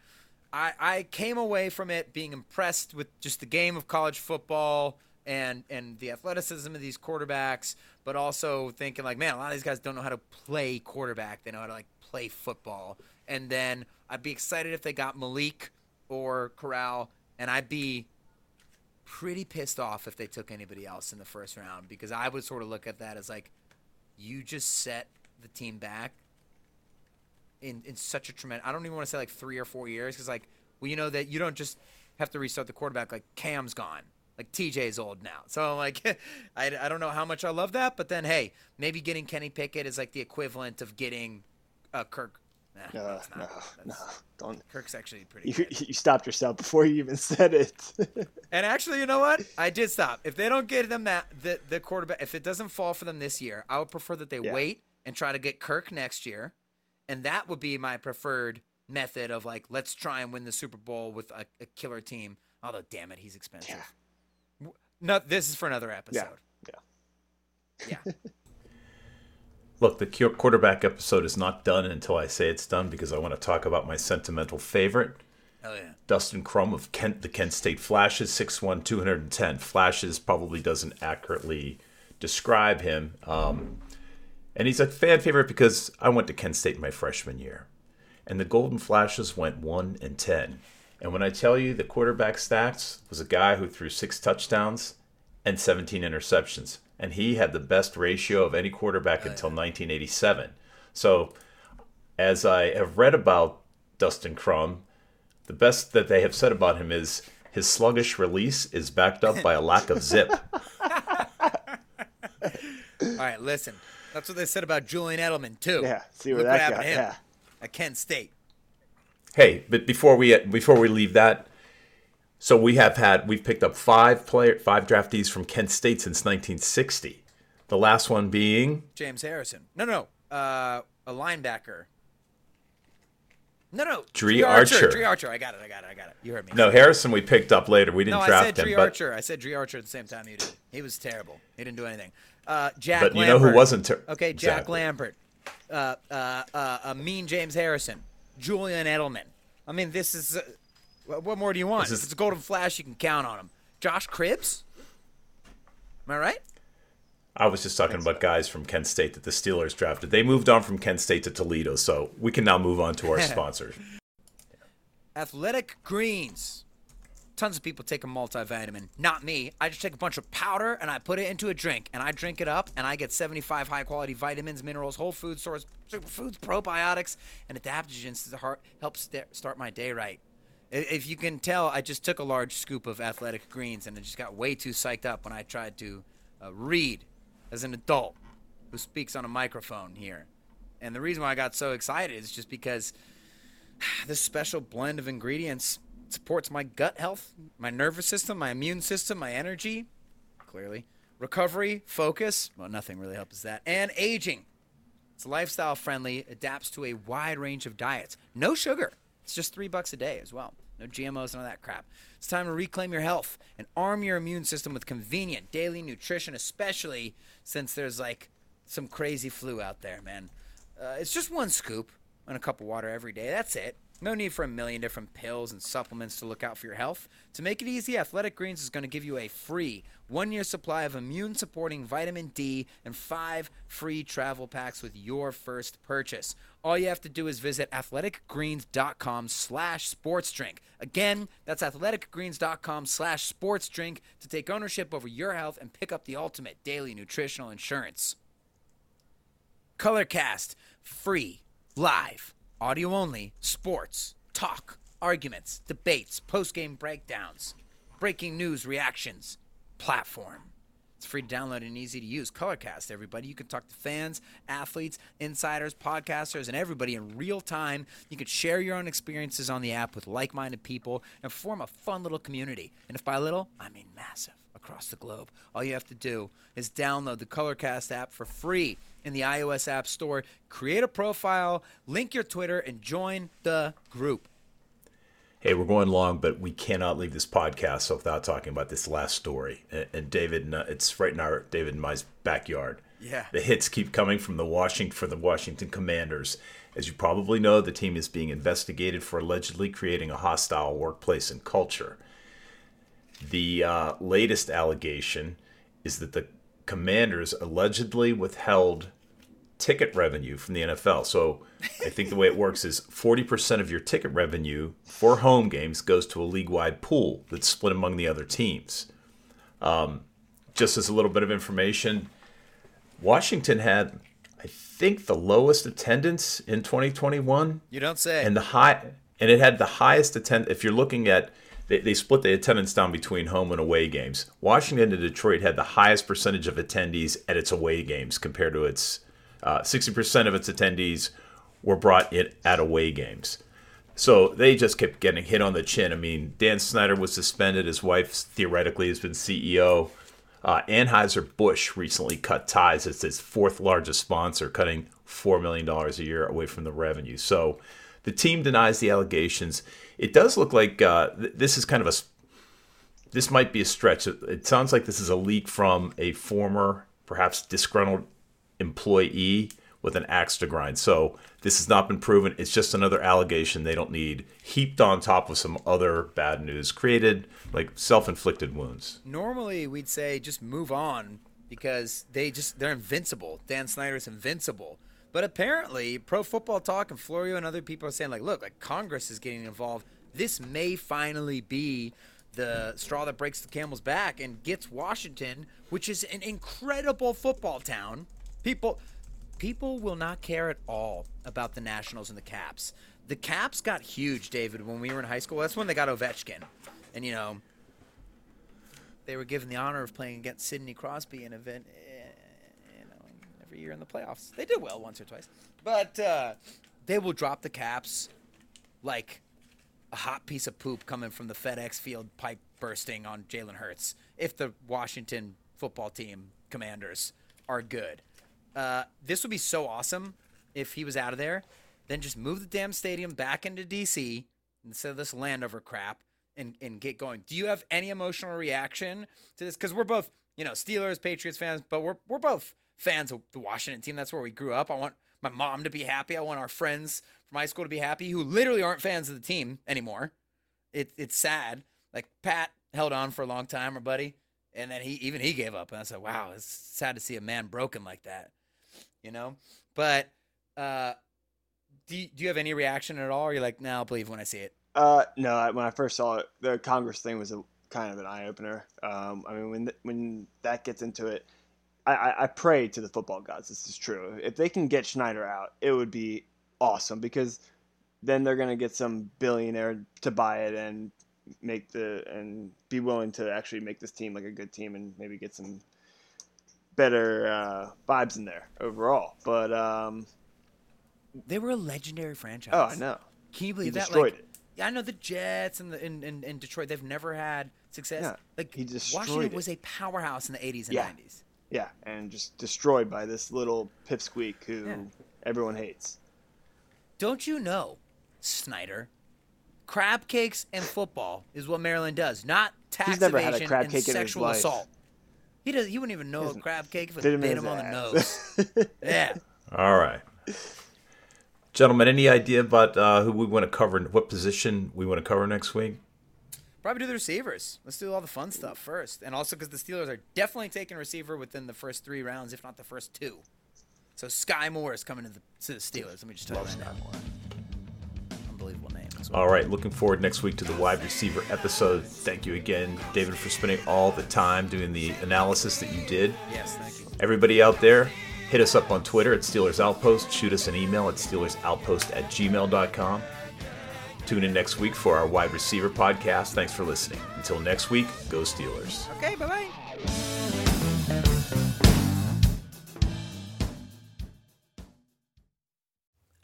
I, I came away from it being impressed with just the game of college football and and the athleticism of these quarterbacks, but also thinking like, man, a lot of these guys don't know how to play quarterback. They know how to like play football. And then I'd be excited if they got Malik or Corral, and I'd be pretty pissed off if they took anybody else in the first round because I would sort of look at that as like, you just set the team back in, in such a tremendous. I don't even want to say like three or four years because like well you know that you don't just have to restart the quarterback like Cam's gone. Like TJ's old now, so like I, I don't know how much I love that, but then hey, maybe getting Kenny Pickett is like the equivalent of getting uh, Kirk. Nah, Uh, no, no, don't. Kirk's actually pretty. You, good. you stopped yourself before you even said it. And actually, you know what? I did stop. If they don't get them that the the quarterback, if it doesn't fall for them this year, I would prefer that they Yeah. wait and try to get Kirk next year, and that would be my preferred method of like let's try and win the Super Bowl with a, a killer team. Although, damn it, he's expensive. W- No, this is for another episode. yeah. Yeah. Look, the quarterback episode is not done until I say it's done because I want to talk about my sentimental favorite, Hell yeah. Dustin Crum of Kent, the Kent State Flashes, 6'1", 210. Flashes probably doesn't accurately describe him. Um, and he's a fan favorite because I went to Kent State my freshman year. And the Golden Flashes went 1 and 10. And when I tell you the quarterback stats was a guy who threw six touchdowns and 17 interceptions. And he had the best ratio of any quarterback oh, until 1987. So, as I have read about Dustin Crum, the best that they have said about him is his sluggish release is backed up by a lack of zip. All right, listen. That's what they said about Julian Edelman too. Yeah, see where Look that what happened got- to him yeah. at Kent State. Hey, but before we before we leave that, so we have had we've picked up five player five draftees from Kent State since 1960. The last one being James Harrison. No, no, uh, a linebacker. No, no. Dri Archer. Dri Archer. I got it. I got it. I got it. You heard me. no Harrison. We picked up later. We didn't No, I draft said him, Dri but Archer. I said Dri Archer at the same time you did. He was terrible. He didn't do anything. Uh, Jack but you Lambert. know who wasn't? Ter- Okay, Jack Exactly. Lambert. Uh, uh, uh, uh, mean James Harrison. Julian Edelman. I mean, this is. Uh, what what more do you want? This is- if it's a Golden Flash, you can count on him. Josh Cribbs. Am I right? I was just talking about guys from Kent State that the Steelers drafted. They moved on from Kent State to Toledo, so we can now move on to our sponsors. Athletic Greens. Tons of people take a multivitamin. Not me. I just take a bunch of powder and I put it into a drink and I drink it up and I get 75 high quality vitamins, minerals, whole food source, superfoods, probiotics, and adaptogens to the heart help st- start my day right. If you can tell, I just took a large scoop of Athletic Greens and I just got way too psyched up when I tried to uh, read as an adult who speaks on a microphone here. And the reason why I got so excited is just because this special blend of ingredients supports my gut health, my nervous system, my immune system, my energy, clearly, recovery, focus. Well, nothing really helps that, and aging. It's lifestyle friendly, adapts to a wide range of diets. No sugar. It's just three bucks a day as well. No GMOs, none of that crap. It's time to reclaim your health and arm your immune system with convenient daily nutrition, especially since there's like some crazy flu out there, man. Uh, it's just one scoop and a cup of water every day. That's it. No need for a million different pills and supplements to look out for your health. To make it easy, Athletic Greens is going to give you a free one year supply of immune supporting vitamin D and five free travel packs with your first purchase. All you have to do is visit athleticgreens.com slash sportsdrink. Again, that's athleticgreens.com slash sportsdrink to take ownership over your health and pick up the ultimate daily nutritional insurance. Colorcast, free, live, audio only, sports, talk, arguments, debates, post game breakdowns, breaking news reactions, platform. It's free to download and easy to use. Colorcast, everybody. You can talk to fans, athletes, insiders, podcasters, and everybody in real time. You can share your own experiences on the app with like minded people and form a fun little community. And if by little, I mean massive across the globe. All you have to do is download the Colorcast app for free in the iOS App Store, create a profile, link your Twitter, and join the group. Hey, we're going long, but we cannot leave this podcast without talking about this last story. And, and David, uh, it's right in our David and my backyard. Yeah. The hits keep coming from the Washington for the Washington Commanders. As you probably know, the team is being investigated for allegedly creating a hostile workplace and culture. The uh, latest allegation is that the Commanders allegedly withheld ticket revenue from the NFL. So I think the way it works is 40% of your ticket revenue for home games goes to a league wide pool that's split among the other teams. Um, just as a little bit of information, Washington had, I think, the lowest attendance in 2021 You don't say. and the high and it had the highest attend if you're looking at they, they split the attendance down between home and away games. Washington and detroit had the highest percentage of attendees at its away games compared to its uh, 60% of its attendees were brought in at away games. So they just kept getting hit on the chin. I mean dan snyder was suspended. His wife theoretically has been ceo uh, Anheuser-Busch recently cut ties. As its fourth largest sponsor, cutting $4 million a year away from the revenue. So the team denies the allegations. It does look like uh, th- this is kind of a, this might be a stretch. It, it sounds like this is a leak from a former, perhaps disgruntled employee with an axe to grind. So this has not been proven. It's just another allegation they don't need, heaped on top of some other bad news, created like self-inflicted wounds. Normally, we'd say just move on because they just they're invincible. Dan Snyder's invincible. But apparently, Pro Football Talk and Florio and other people are saying like, look, like Congress is getting involved. This may finally be the straw that breaks the camel's back and gets Washington, which is an incredible football town. People people will not care at all about the Nationals and the Caps. The Caps got huge, David, when we were in high school. That's when they got Ovechkin. And you know, they were given the honor of playing against Sidney Crosby in event, every year in the playoffs. They did well once or twice, but uh, they will drop the caps like a hot piece of poop coming from the FedEx field pipe bursting on Jalen Hurts if the Washington football team commanders are good. Uh, this would be so awesome if he was out of there. Then just move the damn stadium back into DC instead of this Landover crap and, and get going. Do you have any emotional reaction to this? Because we're both, you know, Steelers, Patriots fans, but we're, we're both fans of the Washington team. That's where we grew up. I want my mom to be happy. I want our friends from high school to be happy who literally aren't fans of the team anymore. It, it's sad. Like Pat held on for a long time, our buddy, And then he even he gave up, and I said, "Wow, it's sad to see a man broken like that," you know. But uh, do you, do you have any reaction at all? Or you're like, "No, I'll believe when I see it." Uh, no, when I first saw it, the Congress thing was a kind of an eye opener. Um, I mean, when th- when that gets into it, I, I, pray to the football gods. This is true. If they can get Snyder out, it would be awesome because then they're gonna get some billionaire to buy it and make the and be willing to actually make this team like a good team and maybe get some better uh, vibes in there overall. But um, They were a legendary franchise. oh, I know. Can you He believe that? destroyed like, it. Yeah, I know the Jets and the in, in, in Detroit. They've never had success. Yeah, like he Washington it. was a powerhouse in the 80s and Yeah. 90s. Yeah, and just destroyed by this little pipsqueak who Yeah. everyone hates. Don't you know, Snyder? Crab cakes and football is what Maryland does, not tax He's never had a evasion crab and cake in his sexual assault. He does. He wouldn't even know a crab cake if it Did him bit him his on the nose. yeah. All right. Gentlemen, any idea about uh, who we want to cover, what position we want to cover next week? Probably do the receivers. Let's do all the fun stuff first, and also because the Steelers are definitely taking receiver within the first three rounds, if not the first two. So Skyy Moore is coming to the, to the Steelers. Let me just tell you that now. Unbelievable name. as well. All right, looking forward next week to the wide receiver episode. Thank you again, David, for spending all the time doing the analysis that you did. Yes, thank you. Everybody out there, hit us up on Twitter at Steelers Outpost. Shoot us an email at SteelersOutpost at gmail.com. Tune in next week for our wide receiver podcast. Thanks for listening. Until next week, go Steelers. Okay, bye bye.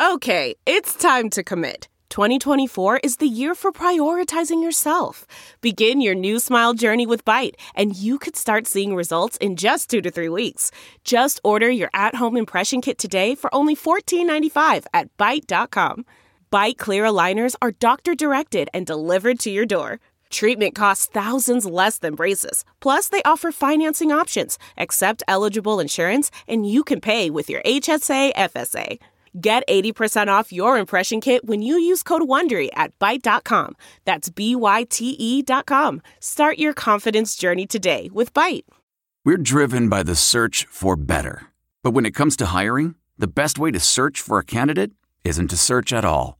Okay, it's time to commit. 2024 is the year for prioritizing yourself. Begin your new smile journey with Byte, and you could start seeing results in just two to three weeks. Just order your at home impression kit today for only $14.95 at Byte.com. Byte clear aligners are doctor directed and delivered to your door. Treatment costs thousands less than braces. Plus, they offer financing options, accept eligible insurance, and you can pay with your HSA FSA. Get 80% off your impression kit when you use code WONDERY at Byte.com. That's B-Y-T-E dot com. Start your confidence journey today with Byte. We're driven by the search for better. But when it comes to hiring, the best way to search for a candidate isn't to search at all.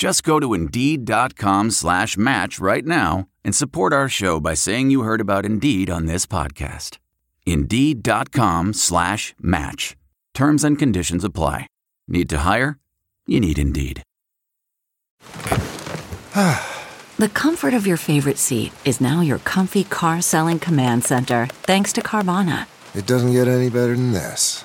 Just go to Indeed.com slash match right now and support our show by saying you heard about Indeed on this podcast. Indeed.com slash match. Terms and conditions apply. Need to hire? You need Indeed. The comfort of your favorite seat is now your comfy car selling command center, thanks to Carvana. It doesn't get any better than this.